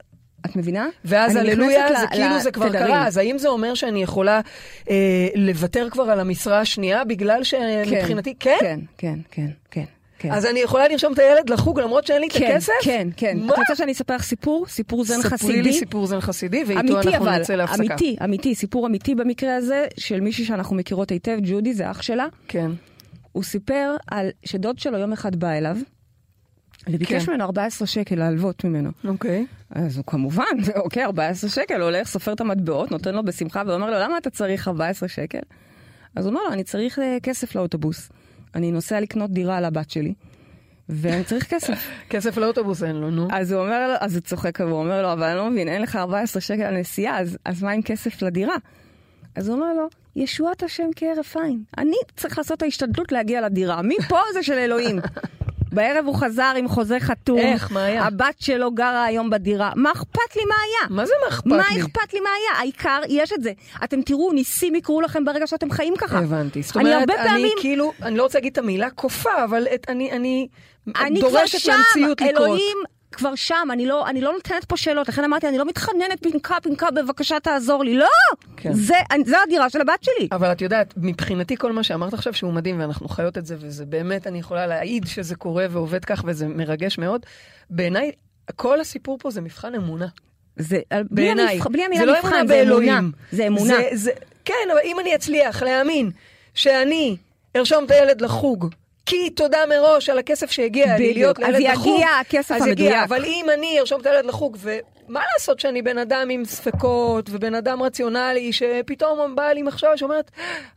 את מבינה? ואז הללויה, זה ל- כאילו זה כבר לתדרים. קרה, אז האם זה אומר שאני יכולה אה, לוותר כבר על המשרה השנייה בגלל שמבחינתי, כן? כן, כן, כן, כן. כן. אז אני יכולה לרשום את הילד לחוג למרות שאין לי את כן, הכסף? כן, כן. מה? את רוצה שאני אספר לך סיפור? סיפור זן חסידי? ספרי לי סיפור זן חסידי, ואיתו אנחנו אבל, נצא להפסקה. אמיתי, אמיתי, סיפור אמיתי במקרה הזה, של מישהי שאנחנו מכירות היטב, ג'ודי, זה אח שלה. כן. הוא סיפר על שדוד שלו יום אחד בא אליו, וביקש כן. ממנו 14 שקל להלוות ממנו. אוקיי. אז הוא כמובן, אוקיי, 14 שקל, הולך, סופר את המטבעות, נותן לו בשמחה, ואומר לו, למה אתה צריך 14 שקל? אז הוא אומר לו, אני צריך אה, כסף לאוטובוס. אני נוסע לקנות דירה לבת שלי, ואני צריך כסף. כסף לאוטובוס אין לו, נו. אז הוא אומר לו, אז הוא צוחק, והוא אומר לו, אבל אני לא מבין, אין לך 14 שקל על נסיעה, אז, אז מה עם כסף לדירה? אז הוא אומר לו, ישועת השם כהרף עין. אני צריך לעשות את ההשתדלות להגיע לדירה. מפה זה של אלוהים. בערב הוא חזר עם חוזה חתום. איך? מה היה? הבת שלו גרה היום בדירה. מה אכפת לי מה היה? מה זה מה אכפת מה לי? אכפת לי מה היה? העיקר, יש את זה. אתם תראו, ניסים יקרו לכם ברגע שאתם חיים ככה. הבנתי. זאת אני אומרת, הרבה אני פעמים- כאילו, אני לא רוצה להגיד את המילה כופה, אבל את- אני אני אני כבר דורשת שם, מהמציאות לקרות. אלוהים כבר שם, אני לא, אני לא נותנת פה שאלות, לכן אמרתי, אני לא מתחננת פנקה, פנקה, בבקשה תעזור לי, לא! כן. זה, אני- זה הדירה של הבת שלי. אבל את יודעת, מבחינתי כל מה שאמרת עכשיו שהוא מדהים ואנחנו חיות את זה, וזה באמת, אני יכולה להעיד שזה קורה ועובד כך וזה מרגש מאוד. בעיניי, כל הסיפור פה זה מבחן אמונה. זה, בעיניי. בלי זה המילה לא מבחן, אמונה זה אמונה. באלוהים. זה אמונה. זה, זה, כן, אבל אם אני אצליח להאמין שאני ארשום את הילד לחוג, כי תודה מראש על הכסף שהגיע לי. להיות אז לילד יגיע לחוג, הכסף אז יגיע. המדויק. אבל אם אני ארשום את הילד לחוג, ומה לעשות שאני בן אדם עם ספקות, ובן אדם רציונלי, שפתאום באה לי מחשבה שאומרת,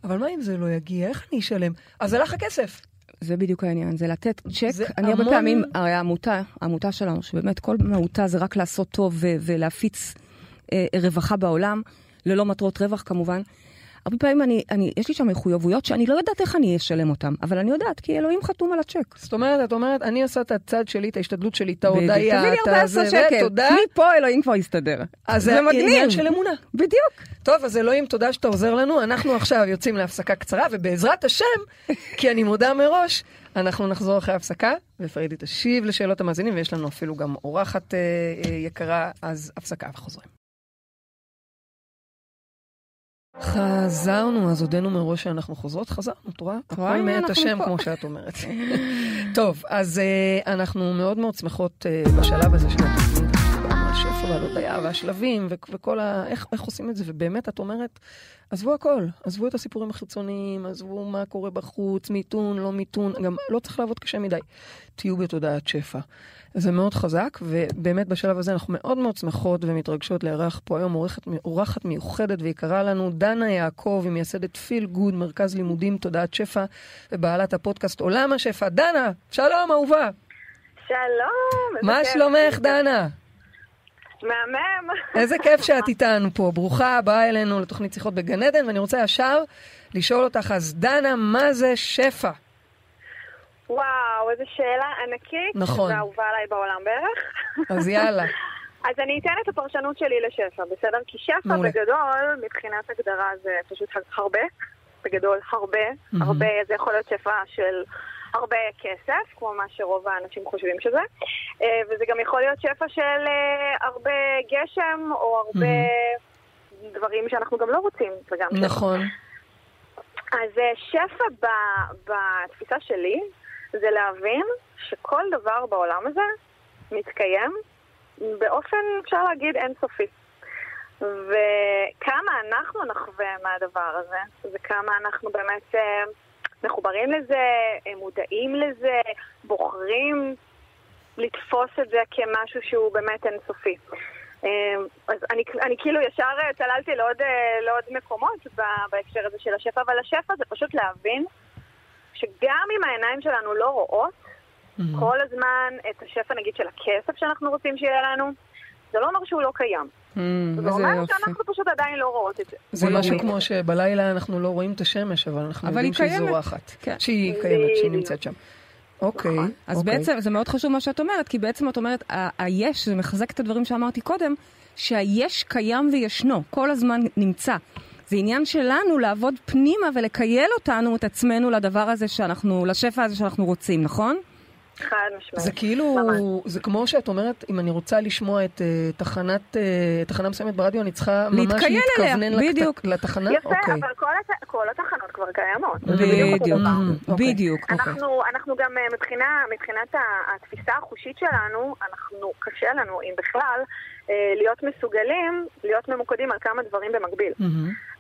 אבל מה אם זה לא יגיע? איך אני אשלם? אז הלך הכסף. זה בדיוק העניין, זה לתת צ'ק. זה אני הרבה המון- פעמים, הרי העמותה, העמותה שלנו, שבאמת כל מהותה זה רק לעשות טוב ולהפיץ אה, רווחה בעולם, ללא מטרות רווח כמובן. הרבה פעמים אני, אני, יש לי שם מחויבויות שאני לא יודעת איך אני אשלם אותן, אבל אני יודעת, כי אלוהים חתום על הצ'ק. זאת אומרת, את אומרת, אני עושה את הצד שלי, את ההשתדלות שלי, את לי את 14 הזה, ותודה. מפה אלוהים כבר יסתדר. אז זה. עניין של אמונה. בדיוק. טוב, אז אלוהים, תודה שאתה עוזר לנו. אנחנו עכשיו יוצאים להפסקה קצרה, ובעזרת השם, כי אני מודה מראש, אנחנו נחזור אחרי ההפסקה, ופרידי תשיב לשאלות המאזינים, ויש לנו אפילו גם אורחת אה, אה, יקרה, אז הפסקה וחוזרים. חזרנו, אז הודינו מראש שאנחנו חוזרות, חזרנו, את רואה? הכל מאת אנחנו השם. כמו שאת אומרת. טוב, אז uh, אנחנו מאוד מאוד שמחות uh, בשלב הזה של התוכנית, על שפע ועל הודיה והשלבים וכל ה... איך, איך עושים את זה, ובאמת את אומרת, עזבו הכל, עזבו את הסיפורים החיצוניים, עזבו מה קורה בחוץ, מיתון, לא מיתון, גם לא צריך לעבוד קשה מדי. תהיו בתודעת שפע. זה מאוד חזק, ובאמת בשלב הזה אנחנו מאוד מאוד שמחות ומתרגשות לארח פה היום אורחת, אורחת מיוחדת ויקרה לנו, דנה יעקב, היא מייסדת פיל גוד, מרכז לימודים תודעת שפע, ובעלת הפודקאסט עולם השפע. דנה, שלום אהובה. שלום. מה. שלומך, דנה? מהמם. איזה כיף שאת איתנו פה. ברוכה הבאה אלינו לתוכנית שיחות בגן עדן, ואני רוצה ישר לשאול אותך, אז דנה, מה זה שפע? וואו, איזו שאלה ענקית. נכון. ואהובה עליי בעולם בערך. אז יאללה. אז אני אתן את הפרשנות שלי לשפע, בסדר? כי שפע מעולה. בגדול, מבחינת הגדרה זה פשוט הרבה. בגדול, הרבה. מהמם. הרבה, זה יכול להיות שפע של הרבה כסף, כמו מה שרוב האנשים חושבים שזה. אה, וזה גם יכול להיות שפע של אה, הרבה גשם, או הרבה דברים שאנחנו גם לא רוצים. זה גם שפע. נכון. אז אה, שפע ב- בתפיסה שלי זה להבין שכל דבר בעולם הזה מתקיים באופן, אפשר להגיד, אינסופי. וכמה אנחנו נחווה מהדבר הזה, וכמה אנחנו באמת אה, מחוברים לזה, אה, מודעים לזה, בוחרים לתפוס את זה כמשהו שהוא באמת אינסופי. אה, אז אני, אני כאילו ישר צללתי לעוד, לעוד מקומות בהקשר הזה של השפע, אבל השפע זה פשוט להבין שגם אם העיניים שלנו לא רואות Mhm. כל הזמן את השפע נגיד של הכסף שאנחנו רוצים שיהיה לנו, זה לא אומר שהוא לא קיים. Mm, זה אומר. שאנחנו פשוט עדיין לא רואות את זה. זה לא משהו. כמו שבלילה אנחנו לא רואים את השמש, אבל אנחנו אבל יודעים היא שהיא קיימת. זורחת. כן. שהיא קיימת, שהיא. נמצאת שם. אוקיי. נכון. אז אוקיי. בעצם זה מאוד חשוב מה שאת אומרת, כי בעצם את אומרת, היש, זה מחזק את הדברים שאמרתי קודם, שהיש קיים וישנו, כל הזמן נמצא. זה עניין שלנו לעבוד פנימה ולקייל אותנו, את עצמנו, לדבר הזה שאנחנו, לשפע הזה שאנחנו רוצים, נכון? חד משמעית. זה כאילו, ממש. זה כמו שאת אומרת, אם אני רוצה לשמוע את אה, תחנת, אה, תחנה מסוימת ברדיו, אני צריכה ממש אליה, להתכוונן לכת- בדיוק. לתחנה? יפה, אוקיי. אבל כל, הת... כל התחנות כבר קיימות. בדיוק. Mm, אוקיי. בדיוק. אוקיי. אנחנו, אנחנו גם אה, מבחינה, מבחינת התפיסה החושית שלנו, אנחנו, קשה לנו, אם בכלל, להיות מסוגלים, להיות ממוקדים על כמה דברים במקביל.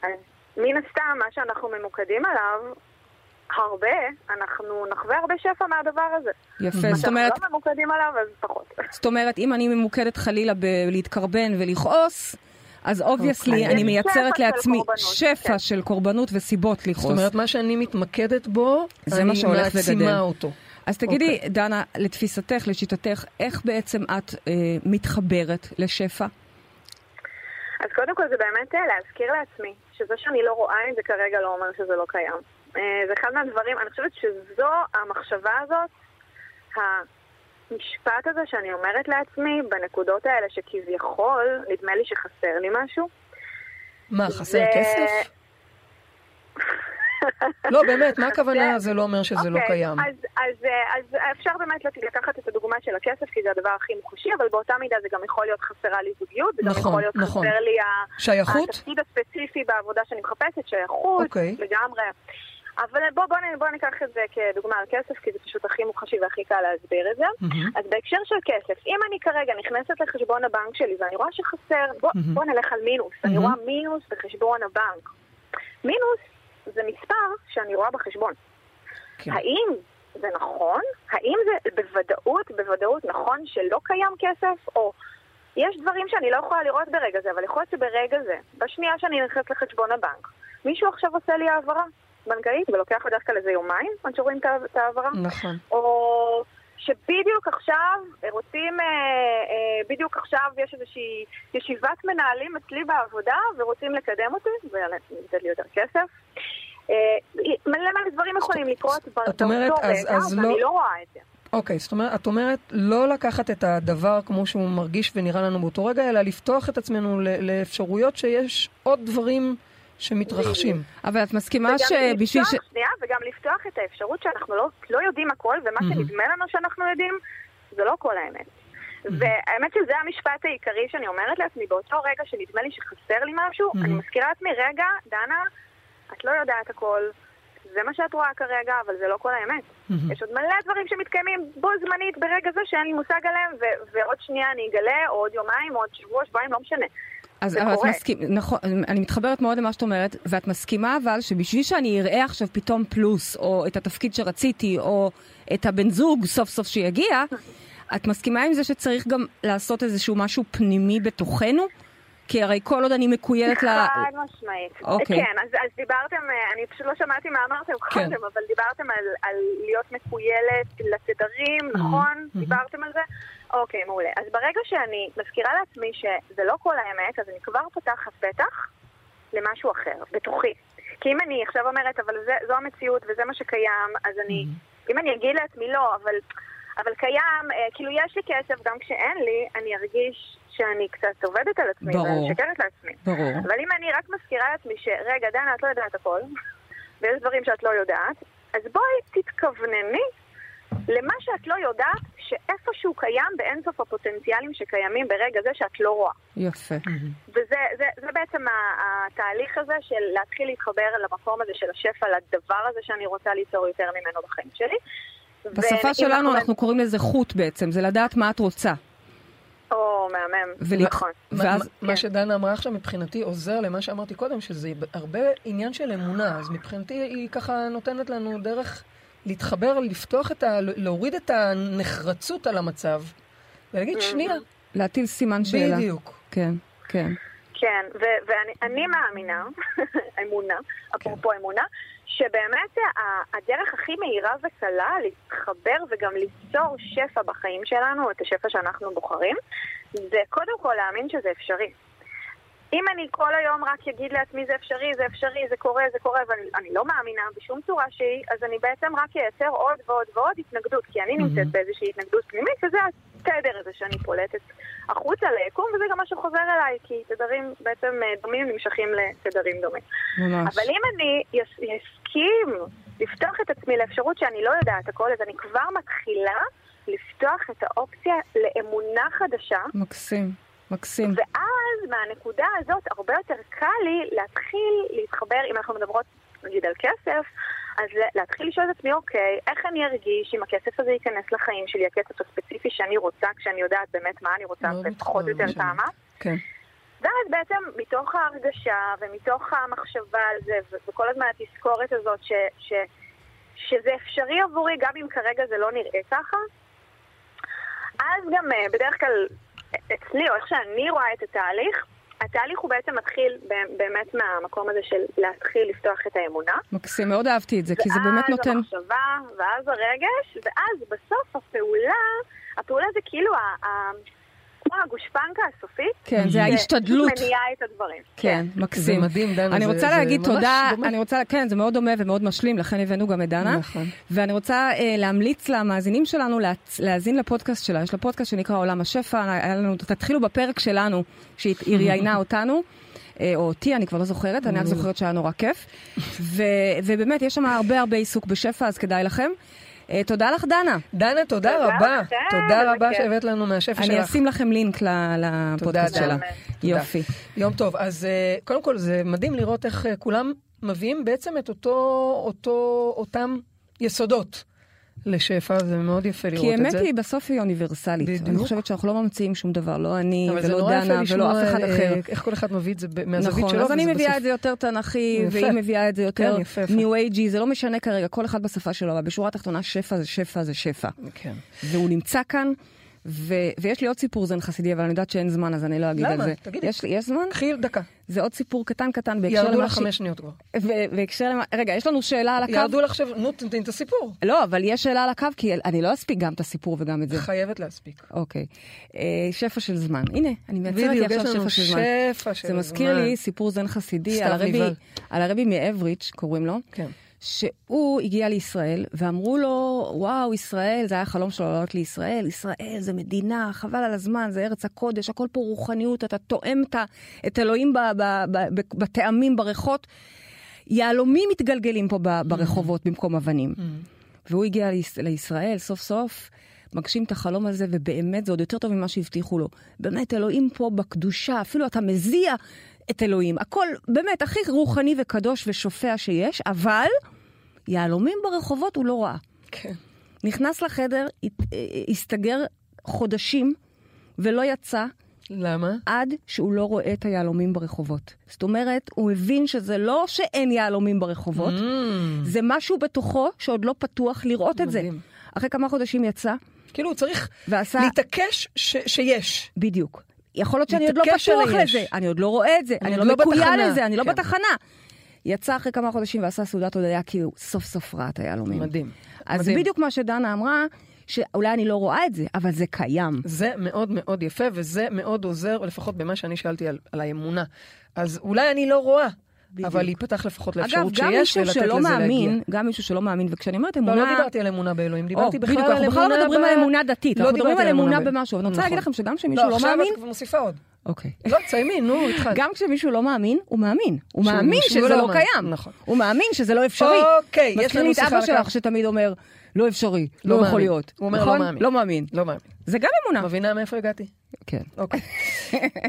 אז מן הסתם, מה שאנחנו ממוקדים עליו, הרבה, אנחנו נחווה הרבה שפע מהדבר הזה. יפה, זאת אומרת, לא ממוקדים עליו, אז פחות. זאת אומרת, אם אני ממוקדת חלילה בלהתקרבן ולכעוס, אז obviously. אני מייצרת לעצמי שפע כן. של קורבנות וסיבות זאת לכעוס. אומרת, מה שאני מתמקדת בו, זה אני מה שהולך וגדל. מעצימה אותו. אז תגידי, אוקיי. דנה, לתפיסתך, לשיטתך, איך בעצם את אה, מתחברת לשפע? אז קודם כל זה באמת אה, להזכיר לעצמי, שזה שאני לא רואה את זה כרגע לא אומר שזה לא קיים. אה, זה אחד מהדברים, אני חושבת שזו המחשבה הזאת, המשפט הזה שאני אומרת לעצמי בנקודות האלה שכביכול, נדמה לי שחסר לי משהו. מה, חסר זה- כסף? לא, באמת, מה הכוונה זה לא אומר שזה לא אוקיי, קיים? אז, אז, אה, אז אפשר באמת לקחת את הדוגמה של הכסף, כי זה הדבר הכי מוחשי, אבל באותה מידה זה גם יכול להיות חסרה לי זוגיות, זה גם נכון, יכול להיות נכון. חסר לי שייכות? התפקיד הספציפי בעבודה שאני מחפשת, שייכות, אוקיי. לגמרי. אבל בוא, בוא, נ- בוא ניקח את זה כדוגמה על כסף, כי זה פשוט הכי מוחשי והכי קל להסביר את זה. מהמם. אז בהקשר של כסף, אם אני כרגע נכנסת לחשבון הבנק שלי ואני רואה שחסר, בוא, מהמם. בוא נלך על מינוס, אני מהמם. רואה מינוס בחשבון הבנק. מינוס זה מספר שאני רואה בחשבון. כן. האם זה נכון? האם זה בוודאות, בוודאות נכון שלא קיים כסף? או יש דברים שאני לא יכולה לראות ברגע זה, אבל יכול להיות שברגע זה, בשנייה שאני נכנסת לחשבון הבנק, מישהו עכשיו עושה לי העברה בנקאית, ולוקח בדרך כלל איזה יומיים עד שרואים את ההעברה, נכון. או שבדיוק עכשיו רוצים, אה, אה, בדיוק עכשיו יש איזושהי ישיבת מנהלים אצלי בעבודה ורוצים לקדם אותי ולתת לי יותר כסף. אה, מלא מלא דברים יכולים לקרות באותו אז- רגע, ואני לא- לא רואה את זה. אוקיי, זאת אומרת, את אומרת לא לקחת את הדבר כמו שהוא מרגיש ונראה לנו באותו רגע, אלא לפתוח את עצמנו לאפשרויות שיש עוד דברים שמתרחשים. אבל את מסכימה שבשביל ש... שנייה, וגם לפתוח את האפשרות שאנחנו לא, לא יודעים הכל, ומה. שנדמה לנו שאנחנו יודעים, זה לא כל האמת. והאמת שזה המשפט העיקרי שאני אומרת לעצמי, באותו רגע שנדמה לי שחסר לי משהו. אני מזכירה לעצמי, רגע, דנה, את לא יודעת הכל, זה מה שאת רואה כרגע, אבל זה לא כל האמת. מהמם. יש עוד מלא דברים שמתקיימים בו זמנית ברגע זה שאין לי מושג עליהם, ו- ועוד שנייה אני אגלה, או עוד יומיים, או עוד שבוע, שבועיים, לא משנה. אז אבל את. מסכימה, נכון, אני מתחברת מאוד למה שאת אומרת, ואת מסכימה אבל שבשביל שאני אראה עכשיו פתאום פלוס, או את התפקיד שרציתי, או את הבן זוג סוף סוף שיגיע, את מסכימה עם זה שצריך גם לעשות איזשהו משהו פנימי בתוכנו? כי הרי כל עוד אני מקוילת ל... חד משמעית. אוקיי. כן, אז, אז דיברתם, אה, אני פשוט לא שמעתי מה אמרתם כן. קודם, אבל דיברתם על, על להיות מקוילת לתדרים, נכון? דיברתם על זה? אוקיי, מעולה. אז ברגע שאני מזכירה לעצמי שזה לא כל האמת, אז אני כבר פותחת פתח למשהו אחר, בתוכי. כי אם אני עכשיו אומרת, אבל זה, זו המציאות וזה מה שקיים, אז אני, אם אני אגיד לעצמי לא, אבל, אבל קיים, אה, כאילו יש לי כסף גם כשאין לי, אני ארגיש שאני קצת עובדת על עצמי, ברור. ואני משקרת לעצמי. ברור. אבל אם אני רק מזכירה לעצמי שרגע, דנה, את לא יודעת הכל, ויש דברים שאת לא יודעת, אז בואי תתכוונני למה שאת לא יודעת, שאיפשהו קיים באינסוף הפוטנציאלים שקיימים ברגע זה שאת לא רואה. יפה. וזה זה, זה בעצם התהליך הזה של להתחיל להתחבר למקום הזה של השפע, לדבר הזה שאני רוצה ליצור יותר ממנו בחיים שלי. בשפה שלנו אנחנו קוראים לזה חוט בעצם, זה לדעת מה את רוצה. או, מהמם. ולהת- נכון. מה- ואז- מה- מה שדנה אמרה עכשיו מבחינתי עוזר למה שאמרתי קודם, שזה הרבה עניין של אמונה, אז מבחינתי היא ככה נותנת לנו דרך להתחבר, לפתוח את ה... להוריד את הנחרצות על המצב, ולהגיד שנייה, להטיל סימן שאלה. בדיוק. כן, כן. כן, ואני אני מאמינה, אמונה, אפרופו אמונה, שבאמת הדרך הכי מהירה וקלה להתחבר וגם ליצור שפע בחיים שלנו, את השפע שאנחנו בוחרים, זה קודם כל להאמין שזה אפשרי. אם אני כל היום רק אגיד לעצמי זה אפשרי, זה אפשרי, זה קורה, זה קורה, ואני אני לא מאמינה בשום צורה שהיא, אז אני בעצם רק אייצר עוד ועוד ועוד התנגדות, כי אני נמצאת באיזושהי התנגדות פנימית, וזה התדר הזה שאני פולטת החוצה ליקום, וזה גם מה שחוזר חוזר אליי, כי תדרים בעצם אה, דומים נמשכים לתדרים דומים. ממש. אבל אם אני יס- אסכים לפתוח את עצמי לאפשרות שאני לא יודעת הכל, אז אני כבר מתחילה לפתוח את האופציה לאמונה חדשה. מקסים, מקסים. ואז מהנקודה הזאת הרבה יותר קל לי להתחיל להתחבר, אם אנחנו מדברות נגיד על כסף, אז להתחיל לשאול את עצמי, אוקיי, איך אני ארגיש אם הכסף הזה ייכנס לחיים שלי, הכסף הספציפי שאני רוצה, כשאני יודעת באמת מה אני רוצה, ופחות או יותר כמה. כן. ואז בעצם מתוך ההרגשה ומתוך המחשבה על זה, וכל הזמן התזכורת הזאת ש, ש, שזה אפשרי עבורי, גם אם כרגע זה לא נראה ככה, אז גם אה, בדרך כלל אצלי, או איך שאני רואה את התהליך, התהליך הוא בעצם מתחיל באמת מהמקום הזה של להתחיל לפתוח את האמונה. מקסים, מאוד אהבתי את זה, כי זה באמת נותן... ואז המחשבה, ואז הרגש, ואז בסוף הפעולה, הפעולה זה כאילו ה- ה- כמו הגושפנקה הסופית. כן, זה ההשתדלות. מניעה את הדברים. כן, מקסים. זה מדהים, דנה, אני רוצה להגיד תודה. אני רוצה, כן, זה מאוד דומה ומאוד משלים, לכן הבאנו גם את דנה. נכון. ואני רוצה אה, להמליץ למאזינים שלנו להאזין לפודקאסט שלה. יש לה פודקאסט שנקרא עולם השפע, תתחילו בפרק שלנו, שהיא היא ראיינה אותנו. אה, או אותי, אני כבר לא זוכרת, אני רק זוכרת שהיה נורא כיף. ובאמת, יש שם הרבה הרבה עיסוק בשפע, אז כדאי לכם. אה, תודה לך, דנה. דנה, תודה תודה רבה. לכם, תודה רבה. שהבאת לנו מהשפע שלך. אני אשים לכם לינק ל- לפודקאסט. שלה. תודה. יופי. יום טוב. אז אה, קודם כל, זה מדהים לראות איך אה, כולם מביאים בעצם את אותו, אותו, אותם יסודות לשפע, זה מאוד יפה לראות כי את האמת זה. היא, בסוף היא אוניברסלית. בדיוק. אני חושבת שאנחנו לא ממציאים שום דבר, לא אני ולא דנה ולא אף אחד אה, אחר. איך כל אחד מביא את זה מהזווית נכון, שלו. אז אני מביאה בסוף- את זה יותר תנכי. והיא מביאה את זה יותר כן, יפה. ניו אייג'י, זה לא משנה כרגע, כל אחד בשפה שלו, אבל בשורה התחתונה שפע זה שפע זה שפע. כן. והוא נמצא כאן, ו- ויש לי עוד סיפור זן חסידי, אבל אני יודעת שאין זמן, אז אני לא אגיד למה? על זה. תגידי. יש יש זמן? קחי דקה. זה עוד סיפור קטן קטן בהקשר ירדו למה לך ש- חמש שניות כבר. ו- בהקשר למה... רגע, יש לנו שאלה על הקו? ירדו לך עכשיו, נו, תתני את הסיפור. לא, אבל יש שאלה על הקו, כי אני לא אספיק גם את הסיפור וגם את זה. חייבת להספיק. אוקיי. אה, שפע של זמן. הנה, אני מייצרת לי עכשיו שפע של זמן. שפע של זה מזכיר זמן. לי סיפור זן חסידי על הרבי. על הרבי מאבריץ', קוראים לו, כן. שהוא הגיע לישראל, ואמרו לו, וואו, ישראל, זה היה החלום שלו לעלות לישראל, ישראל זה מדינה, חבל על הזמן, זה ארץ הקודש, הכל פה רוחניות, אתה תואם את אלוהים בטעמים, בריחות. יהלומים מתגלגלים פה ברחובות במקום אבנים. והוא הגיע ליש- לישראל סוף סוף, מגשים את החלום הזה, ובאמת זה עוד יותר טוב ממה שהבטיחו לו. באמת, אלוהים פה בקדושה, אפילו אתה מזיע את אלוהים. הכל באמת הכי רוחני וקדוש ושופע שיש, אבל יהלומים ברחובות הוא לא ראה. כן. נכנס לחדר, הסתגר חודשים ולא יצא. למה? עד שהוא לא רואה את היהלומים ברחובות. זאת אומרת, הוא הבין שזה לא שאין יהלומים ברחובות, Mm. זה משהו בתוכו שעוד לא פתוח לראות את זה. מדהים. אחרי כמה חודשים יצא, כאילו, הוא צריך ועשה... להתעקש ש- שיש. בדיוק. יכול להיות שאני עוד לא פתוח היש. לזה, אני עוד לא רואה את זה, אני אני עוד לא לא מקויה. לזה, אני לא כן. בתחנה. יצא אחרי כמה חודשים ועשה סעודת הודיה כי הוא סוף סוף את היהלומים. מדהים. אז מדהים. בדיוק מה שדנה אמרה, שאולי אני לא רואה את זה, אבל זה קיים. זה מאוד מאוד יפה, וזה מאוד עוזר, לפחות במה שאני שאלתי על, על האמונה. אז אולי אני לא רואה, בדיוק. אבל להיפתח לפחות אגב, לאפשרות גם שיש, מישהו ולתת שלא לזה מאמין, להגיע. גם מישהו שלא מאמין, וכשאני אומרת לא, אמונה... לא דיברתי על אמונה באלוהים, דיברתי בכלל על אנחנו בכלל לא מדברים על אמונה דתית, לא אנחנו מדברים על אמונה במשהו. אני רוצה להגיד נכון. לכם שגם כשמישהו לא עכשיו מאמין... את כבר מוסיפה עוד. אוקיי. לא, תסיימי, נו, התחלת. גם כשמישהו לא מאמין, הוא מאמין. הוא מאמין שזה לא לא מאמין. קיים. נכון. הוא מאמין שזה לא אפשרי. אוקיי, יש לנו לי את שיחה אבא על שלך. שתמיד אומר, לא אפשרי, לא לא יכול מאמין. להיות. הוא אומר, לא נכון? מאמין. לא מאמין. לא מאמין. זה גם אמונה. מבינה מאיפה הגעתי? כן. אוקיי.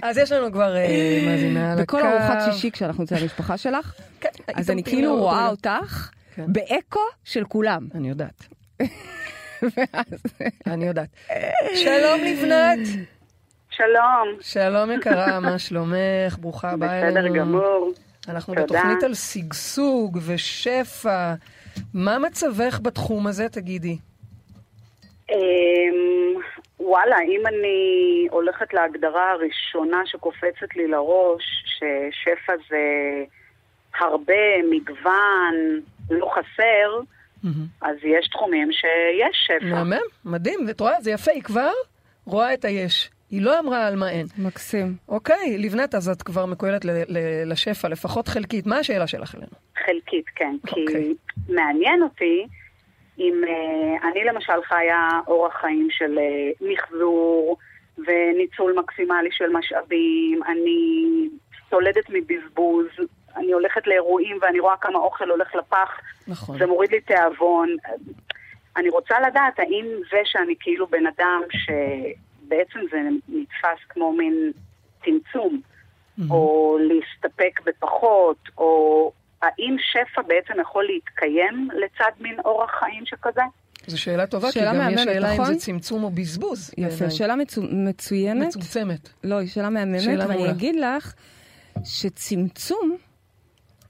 אז יש לנו כבר אה, מאזינה על הקו. בכל ארוחת שישי כשאנחנו נמצאים במשפחה שלך, כן, אז אני כאילו רואה. אותך כן. באקו של כולם. אני יודעת. אני יודעת. שלום לבנת. שלום, שלום יקרה, מה שלומך? ברוכה הבאה אלינו. בסדר גמור. אנחנו תודה. בתוכנית על שגשוג ושפע. מה מצבך בתחום הזה, תגידי? אמ, וואלה, אם אני הולכת להגדרה הראשונה שקופצת לי לראש, ששפע זה הרבה, מגוון, לא חסר, אז יש תחומים שיש שפע. מהמם, מדהים. ואת רואה, זה יפה, היא כבר רואה את היש. היא לא אמרה על מה אין. מקסים. אוקיי, לבנת, אז את כבר מקוילת ל- ל- לשפע, לפחות חלקית. מה השאלה שלך אלינו? חלקית, כן. אוקיי. כי מעניין אותי אם אה, אני למשל חיה אורח חיים של אה, מחזור וניצול מקסימלי של משאבים, אני סולדת מבזבוז, אני הולכת לאירועים ואני רואה כמה אוכל הולך לפח, נכון. זה מוריד לי תיאבון. אני רוצה לדעת האם זה שאני כאילו בן אדם שבעצם זה נתפס כמו מין צמצום, או להסתפק בפחות, או האם שפע בעצם יכול להתקיים לצד מין אורח חיים שכזה? זו שאלה טובה, שאלה כי גם יש מהממת, שאלה אם נכון? זה צמצום או בזבוז. יפה, בעיניי. שאלה מצו, מצוינת. מצומצמת. לא, היא שאלה מהממת, שאלה ואני מעולה. אגיד לך שצמצום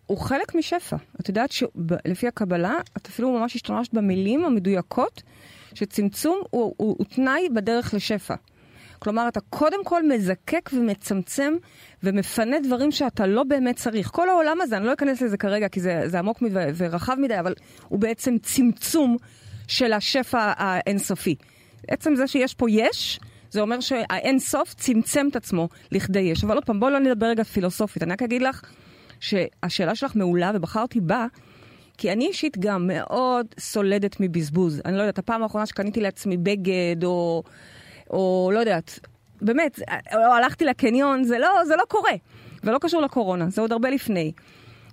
הוא חלק משפע. את יודעת שלפי הקבלה, את אפילו ממש השתמשת במילים המדויקות, שצמצום הוא, הוא, הוא תנאי בדרך לשפע. כלומר, אתה קודם כל מזקק ומצמצם ומפנה דברים שאתה לא באמת צריך. כל העולם הזה, אני לא אכנס לזה כרגע כי זה, זה עמוק מדי ורחב מדי, אבל הוא בעצם צמצום של השפע האינסופי. עצם זה שיש פה יש, זה אומר שהאינסוף צמצם את עצמו לכדי יש. אבל עוד פעם, בואו לא נדבר רגע פילוסופית. אני רק אגיד לך שהשאלה שלך מעולה ובחרתי בה. כי אני אישית גם מאוד סולדת מבזבוז. אני לא יודעת, הפעם האחרונה שקניתי לעצמי בגד, או, או לא יודעת, באמת, או הלכתי לקניון, זה לא, זה לא קורה. ולא קשור לקורונה, זה עוד הרבה לפני.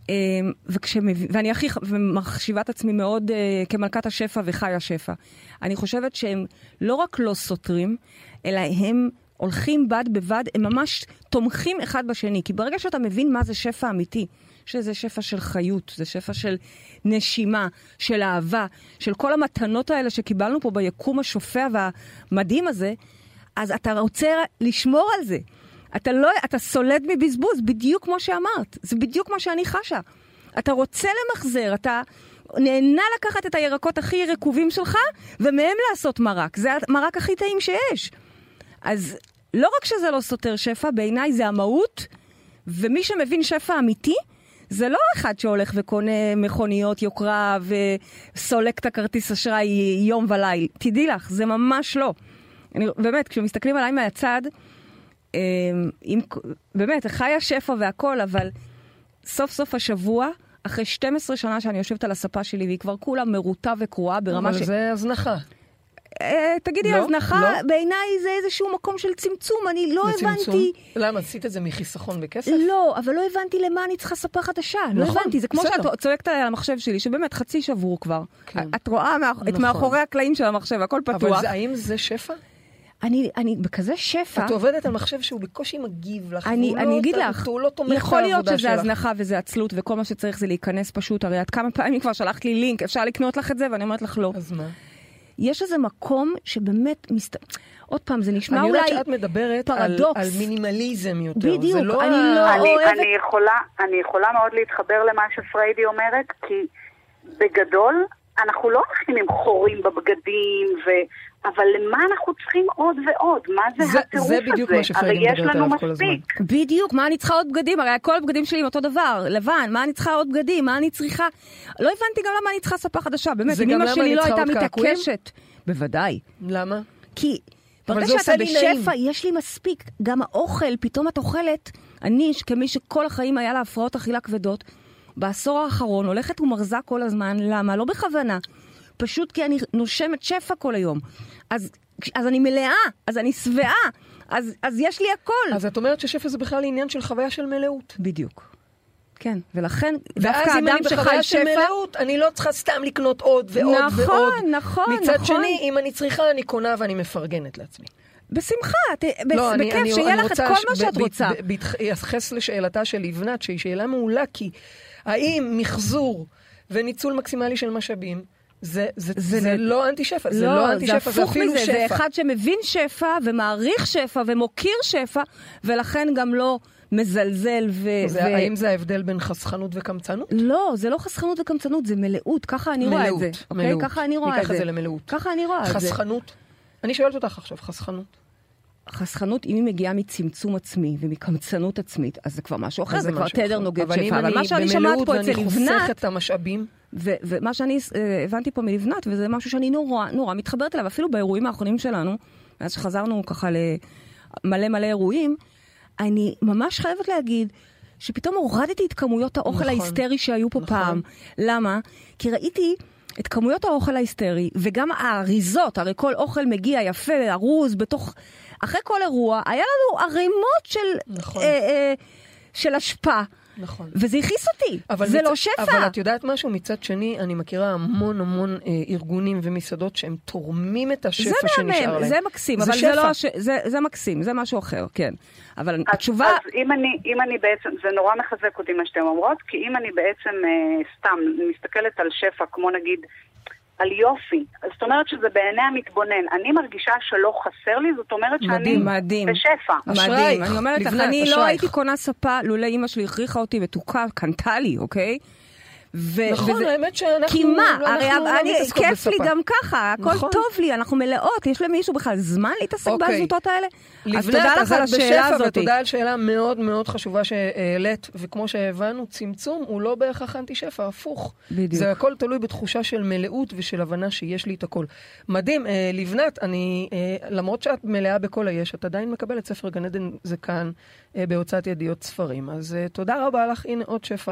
אמ, וכשמב... ואני הכי ומחשיבה את עצמי מאוד uh, כמלכת השפע וחיה שפע. אני חושבת שהם לא רק לא סותרים, אלא הם הולכים בד בבד, הם ממש תומכים אחד בשני. כי ברגע שאתה מבין מה זה שפע אמיתי, שזה שפע של חיות, זה שפע של נשימה, של אהבה, של כל המתנות האלה שקיבלנו פה ביקום השופע והמדהים הזה, אז אתה רוצה לשמור על זה. אתה לא, אתה סולד מבזבוז, בדיוק כמו שאמרת. זה בדיוק מה שאני חשה. אתה רוצה למחזר, אתה נהנה לקחת את הירקות הכי רקובים שלך, ומהם לעשות מרק. זה המרק הכי טעים שיש. אז לא רק שזה לא סותר שפע, בעיניי זה המהות, ומי שמבין שפע אמיתי, זה לא אחד שהולך וקונה מכוניות יוקרה וסולק את הכרטיס אשראי יום וליל. תדעי לך, זה ממש לא. אני, באמת, כשמסתכלים עליי מהצד, אמ, עם, באמת, חיה שפע והכל, אבל סוף סוף השבוע, אחרי 12 שנה שאני יושבת על הספה שלי, והיא כבר כולה מרוטה וקרועה ברמה אבל ש... זה הזנחה. אה, תגידי, לא, הזנחה לא. בעיניי זה איזשהו מקום של צמצום, אני לא זה צמצום. הבנתי... למה, עשית את זה מחיסכון בכסף? לא, אבל לא הבנתי למה אני צריכה ספה חדשה. לא נכון, הבנתי, זה כמו בסדר. שאת צועקת על המחשב שלי, שבאמת חצי שבור כבר. כן. את רואה מאח- את נכון. מאחורי הקלעים של המחשב, הכל אבל פתוח. זה- האם זה שפע? אני, אני בכזה שפע. את עובדת על מחשב שהוא בקושי מגיב לך, אני, אני לא- אגיד לך, הוא לא תומך יכול להיות שזה שלך. הזנחה וזה עצלות, וכל מה שצריך זה להיכנס פשוט, הרי את כמה פעמים כבר שלחת לי לינק, אפשר לקנות לך את זה, ואני אומרת לך לא. אז מה? יש איזה מקום שבאמת, מסת... עוד פעם, זה נשמע אני אולי... יודעת שאת מדברת על, פרדוקס. על מינימליזם יותר. בדיוק, לא אני ה- לא- אני, אוהבת- אני, יכולה, אני יכולה מאוד להתחבר למה שפריידי אומרת, כי בגדול אנחנו לא הולכים עם חורים בבגדים, ו... אבל למה אנחנו צריכים עוד ועוד? מה זה, זה- הטירוף זה הזה? בדיוק מה יש מדברת לנו עליו כל הזמן. מספיק. בדיוק, מה אני צריכה עוד בגדים? הרי כל הבגדים שלי הם אותו דבר, לבן, מה אני צריכה עוד בגדים? מה אני צריכה... לא הבנתי גם למה אני צריכה ספה חדשה, באמת, זה אם גם אמא למה שלי אני לא צריכה הייתה? מתעקשת. בוודאי. למה? כי אבל ברגע זה עושה שאתה לי נעים. בשפע, יש לי מספיק. גם האוכל, פתאום את אוכלת. אני, כמי שכל החיים היה לה הפרעות אכילה כבדות, בעשור האחרון הולכת ומרזה כל הזמן. למה? לא בכוונה. פשוט כי אני נושמת שפע כל היום. אז, אז אני מלאה, אז אני שבעה, אז, אז יש לי הכל. אז את אומרת ששפע זה בכלל עניין של חוויה של מלאות. בדיוק. כן, ולכן ואז דווקא אם אדם אני שחי בחוויה של שפע... מלאות, אני לא צריכה סתם לקנות עוד ועוד נכון, ועוד. נכון, מצד נכון. שני, אם אני צריכה, אני קונה ואני מפרגנת לעצמי. בשמחה, ת, לא, אני- בכיף, אני- שיהיה אני לך את כל ש- מה שאת ב- רוצה. בהתייחס לשאלתה של לבנת, שהיא שאלה מעולה, כי האם מחזור וניצול מקסימלי של משאבים, זה, זה, זה, זה זה נ- לא אנטי שפע, זה לא אנטי שפע, זה אפילו מזה, שפע. זה אחד שמבין שפע ומעריך שפע ומוקיר שפע, ולכן גם לא מזלזל ו... זה, ו... האם זה ההבדל בין חסכנות וקמצנות? לא, זה לא חסכנות וקמצנות, זה מלאות, ככה אני רואה את זה. מלאות, אוקיי? מלאות. ככה אני רואה את ניקח זה. את זה למלאות. ככה אני רואה את זה. חסכנות? אני שואלת אותך עכשיו, חסכנות. חסכנות, אם היא מגיעה מצמצום עצמי ומקמצנות עצמית, אז זה כבר משהו אחר, זה כבר תדר. נוגד אבל אם שפע. אבל אני מה שאני שומעת במלאות פה אצל ואני חוסכת לבנת, את המשאבים, ומה שאני אה, הבנתי פה מלבנת, וזה משהו שאני נורא נורא מתחברת אליו, אפילו באירועים האחרונים שלנו, מאז שחזרנו ככה למלא מלא אירועים, אני ממש חייבת להגיד שפתאום הורדתי את כמויות האוכל נכון, ההיסטרי שהיו פה נכון. פעם. למה? כי ראיתי... את כמויות האוכל ההיסטרי, וגם האריזות, הרי כל אוכל מגיע יפה, ארוז, בתוך אחרי כל אירוע, היה לנו ערימות של, נכון. אה, אה, של אשפה. נכון. וזה הכעיס אותי, זה מצ... לא שפע. אבל את יודעת משהו? מצד שני, אני מכירה המון המון אה, ארגונים ומסעדות שהם תורמים את השפע זה שנשאר מהמם, להם. זה מקסים, זה אבל שפע. זה לא, הש... זה, זה מקסים, זה משהו אחר, כן. אבל אז, התשובה, אז אם אני, אם אני בעצם, זה נורא מחזק אותי מה שאתן אומרות, כי אם אני בעצם אה, סתם מסתכלת על שפע, כמו נגיד על יופי, זאת אומרת שזה בעיני המתבונן. אני מרגישה שלא חסר לי, זאת אומרת שאני מדהים, מדהים. בשפע. מדהים. אני אומרת לך, אני לא. הייתי קונה ספה לולא אימא שלי הכריחה אותי ותוקה, קנתה לי, אוקיי? ו- נכון, וזה- האמת שאנחנו כי מה, לא- הרי לא אני, כיף לי בספה. גם ככה, הכל נכון. טוב לי, אנחנו מלאות, יש למישהו בכלל זמן להתעסק אוקיי. בהזוטות האלה? אז תודה לך על השאלה הזאת. ותודה על שאלה מאוד מאוד חשובה שהעלית, וכמו שהבנו, צמצום הוא לא בהכרח אנטי שפע, הפוך. בדיוק. זה הכל תלוי בתחושה של מלאות ושל הבנה שיש לי את הכל. מדהים, אה, לבנת, אני, אה, למרות שאת מלאה בכל היש, את עדיין מקבלת ספר גן עדן זה כאן, בהוצאת ידיעות ספרים. אז אה, תודה רבה לך, הנה עוד שפע.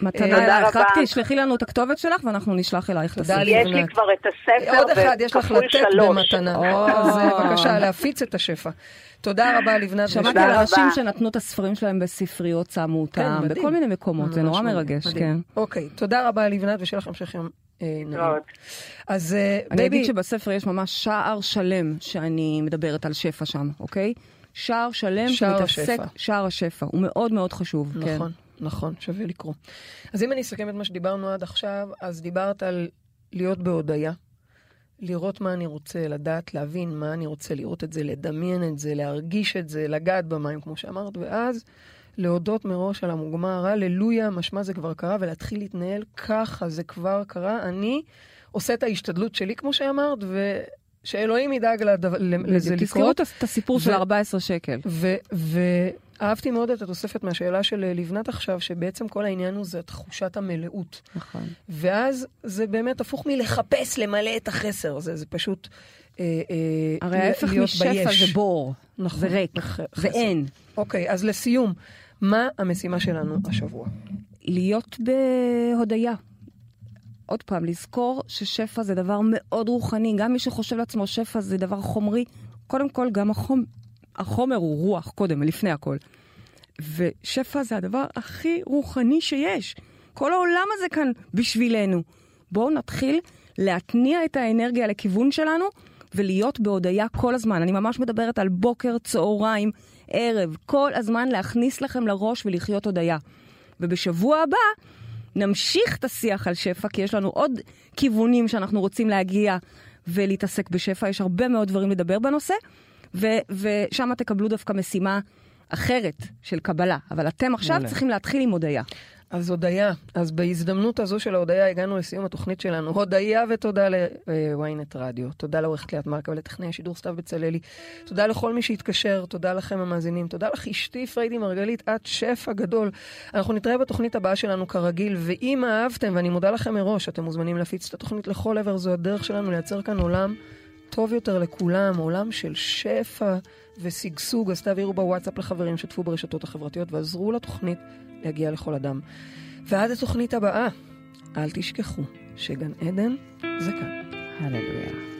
מתנה תודה אלייך. רק תשלחי לנו את הכתובת שלך ואנחנו נשלח אלייך את תודה הספר. יש לי. כבר את הספר, עוד אחד יש לך לתת. במתנה. אז אה, בבקשה, להפיץ את השפע. תודה רבה, לבנת. שמעתי על. אנשים שנתנו את הספרים שלהם בספריות, שמו אותם, מדהים. בכל מיני מקומות, זה נורא מרגש. כן. אוקיי, תודה רבה לבנת, ושיהיה לך המשך יום אה, נעים. אז אה, אני baby, אגיד שבספר יש ממש שער שלם שאני מדברת על שפע שם, אוקיי? שער שלם שער השפע. שער השפע, הוא מאוד מאוד חשוב, כן. נכון, נכון, שווה לקרוא. אז אם אני אסכם את מה שדיברנו עד עכשיו, אז דיברת על להיות בהודיה, לראות מה אני רוצה, לדעת, להבין מה אני רוצה, לראות את זה, לדמיין את זה, להרגיש את זה, לגעת במים, כמו שאמרת, ואז להודות מראש על המוגמר, הללויה, משמע זה כבר קרה, ולהתחיל להתנהל ככה, זה כבר קרה. אני עושה את ההשתדלות שלי, כמו שאמרת, ושאלוהים ידאג לדו... לזה בדיוק, תזכרו לקרות. את הסיפור של ו- 14 שקל. ו- ואהבתי מאוד את התוספת מהשאלה של אה, לבנת עכשיו, שבעצם כל העניין הוא זה תחושת המלאות. נכון. ואז זה באמת הפוך מלחפש למלא את החסר, זה, זה פשוט אה, אה, הרי ההפך משפע. זה בור, נכון. זה ריק, ח- זה. אין. אוקיי, אז לסיום, מה המשימה שלנו השבוע? להיות בהודיה. עוד פעם, לזכור ששפע זה דבר מאוד רוחני. גם מי שחושב לעצמו שפע זה דבר חומרי, קודם כל גם החום, החומר הוא רוח קודם, לפני הכל. ושפע זה הדבר הכי רוחני שיש. כל העולם הזה כאן בשבילנו. בואו נתחיל להתניע את האנרגיה לכיוון שלנו ולהיות בהודיה כל הזמן. אני ממש מדברת על בוקר, צהריים, ערב, כל הזמן להכניס לכם לראש ולחיות הודיה. ובשבוע הבא נמשיך את השיח על שפע, כי יש לנו עוד כיוונים שאנחנו רוצים להגיע ולהתעסק בשפע. יש הרבה מאוד דברים לדבר בנושא, ו- ושם תקבלו דווקא משימה אחרת של קבלה. אבל אתם עכשיו מעולה. צריכים להתחיל עם הודיה. אז הודיה, אז בהזדמנות הזו של ההודיה הגענו לסיום התוכנית שלנו. הודיה ותודה ל-ynet רדיו. תודה לעורכת ליאת מרקה ולטכנאי השידור סתיו בצללי. תודה לכל מי שהתקשר, תודה לכם המאזינים. תודה לך אשתי פריידי מרגלית, את שפע גדול. אנחנו נתראה בתוכנית הבאה שלנו כרגיל, ואם אהבתם, ואני מודה לכם מראש, אתם מוזמנים להפיץ את התוכנית לכל עבר, זו הדרך שלנו לייצר כאן עולם טוב יותר לכולם, עולם של שפע ושגשוג. אז תעבירו בוואטסאפ לחברים, שתפו ברשתות החברתיות ועזרו לתוכנית להגיע לכל אדם. ועד התוכנית הבאה, אל תשכחו שגן עדן זה כאן. הללויה.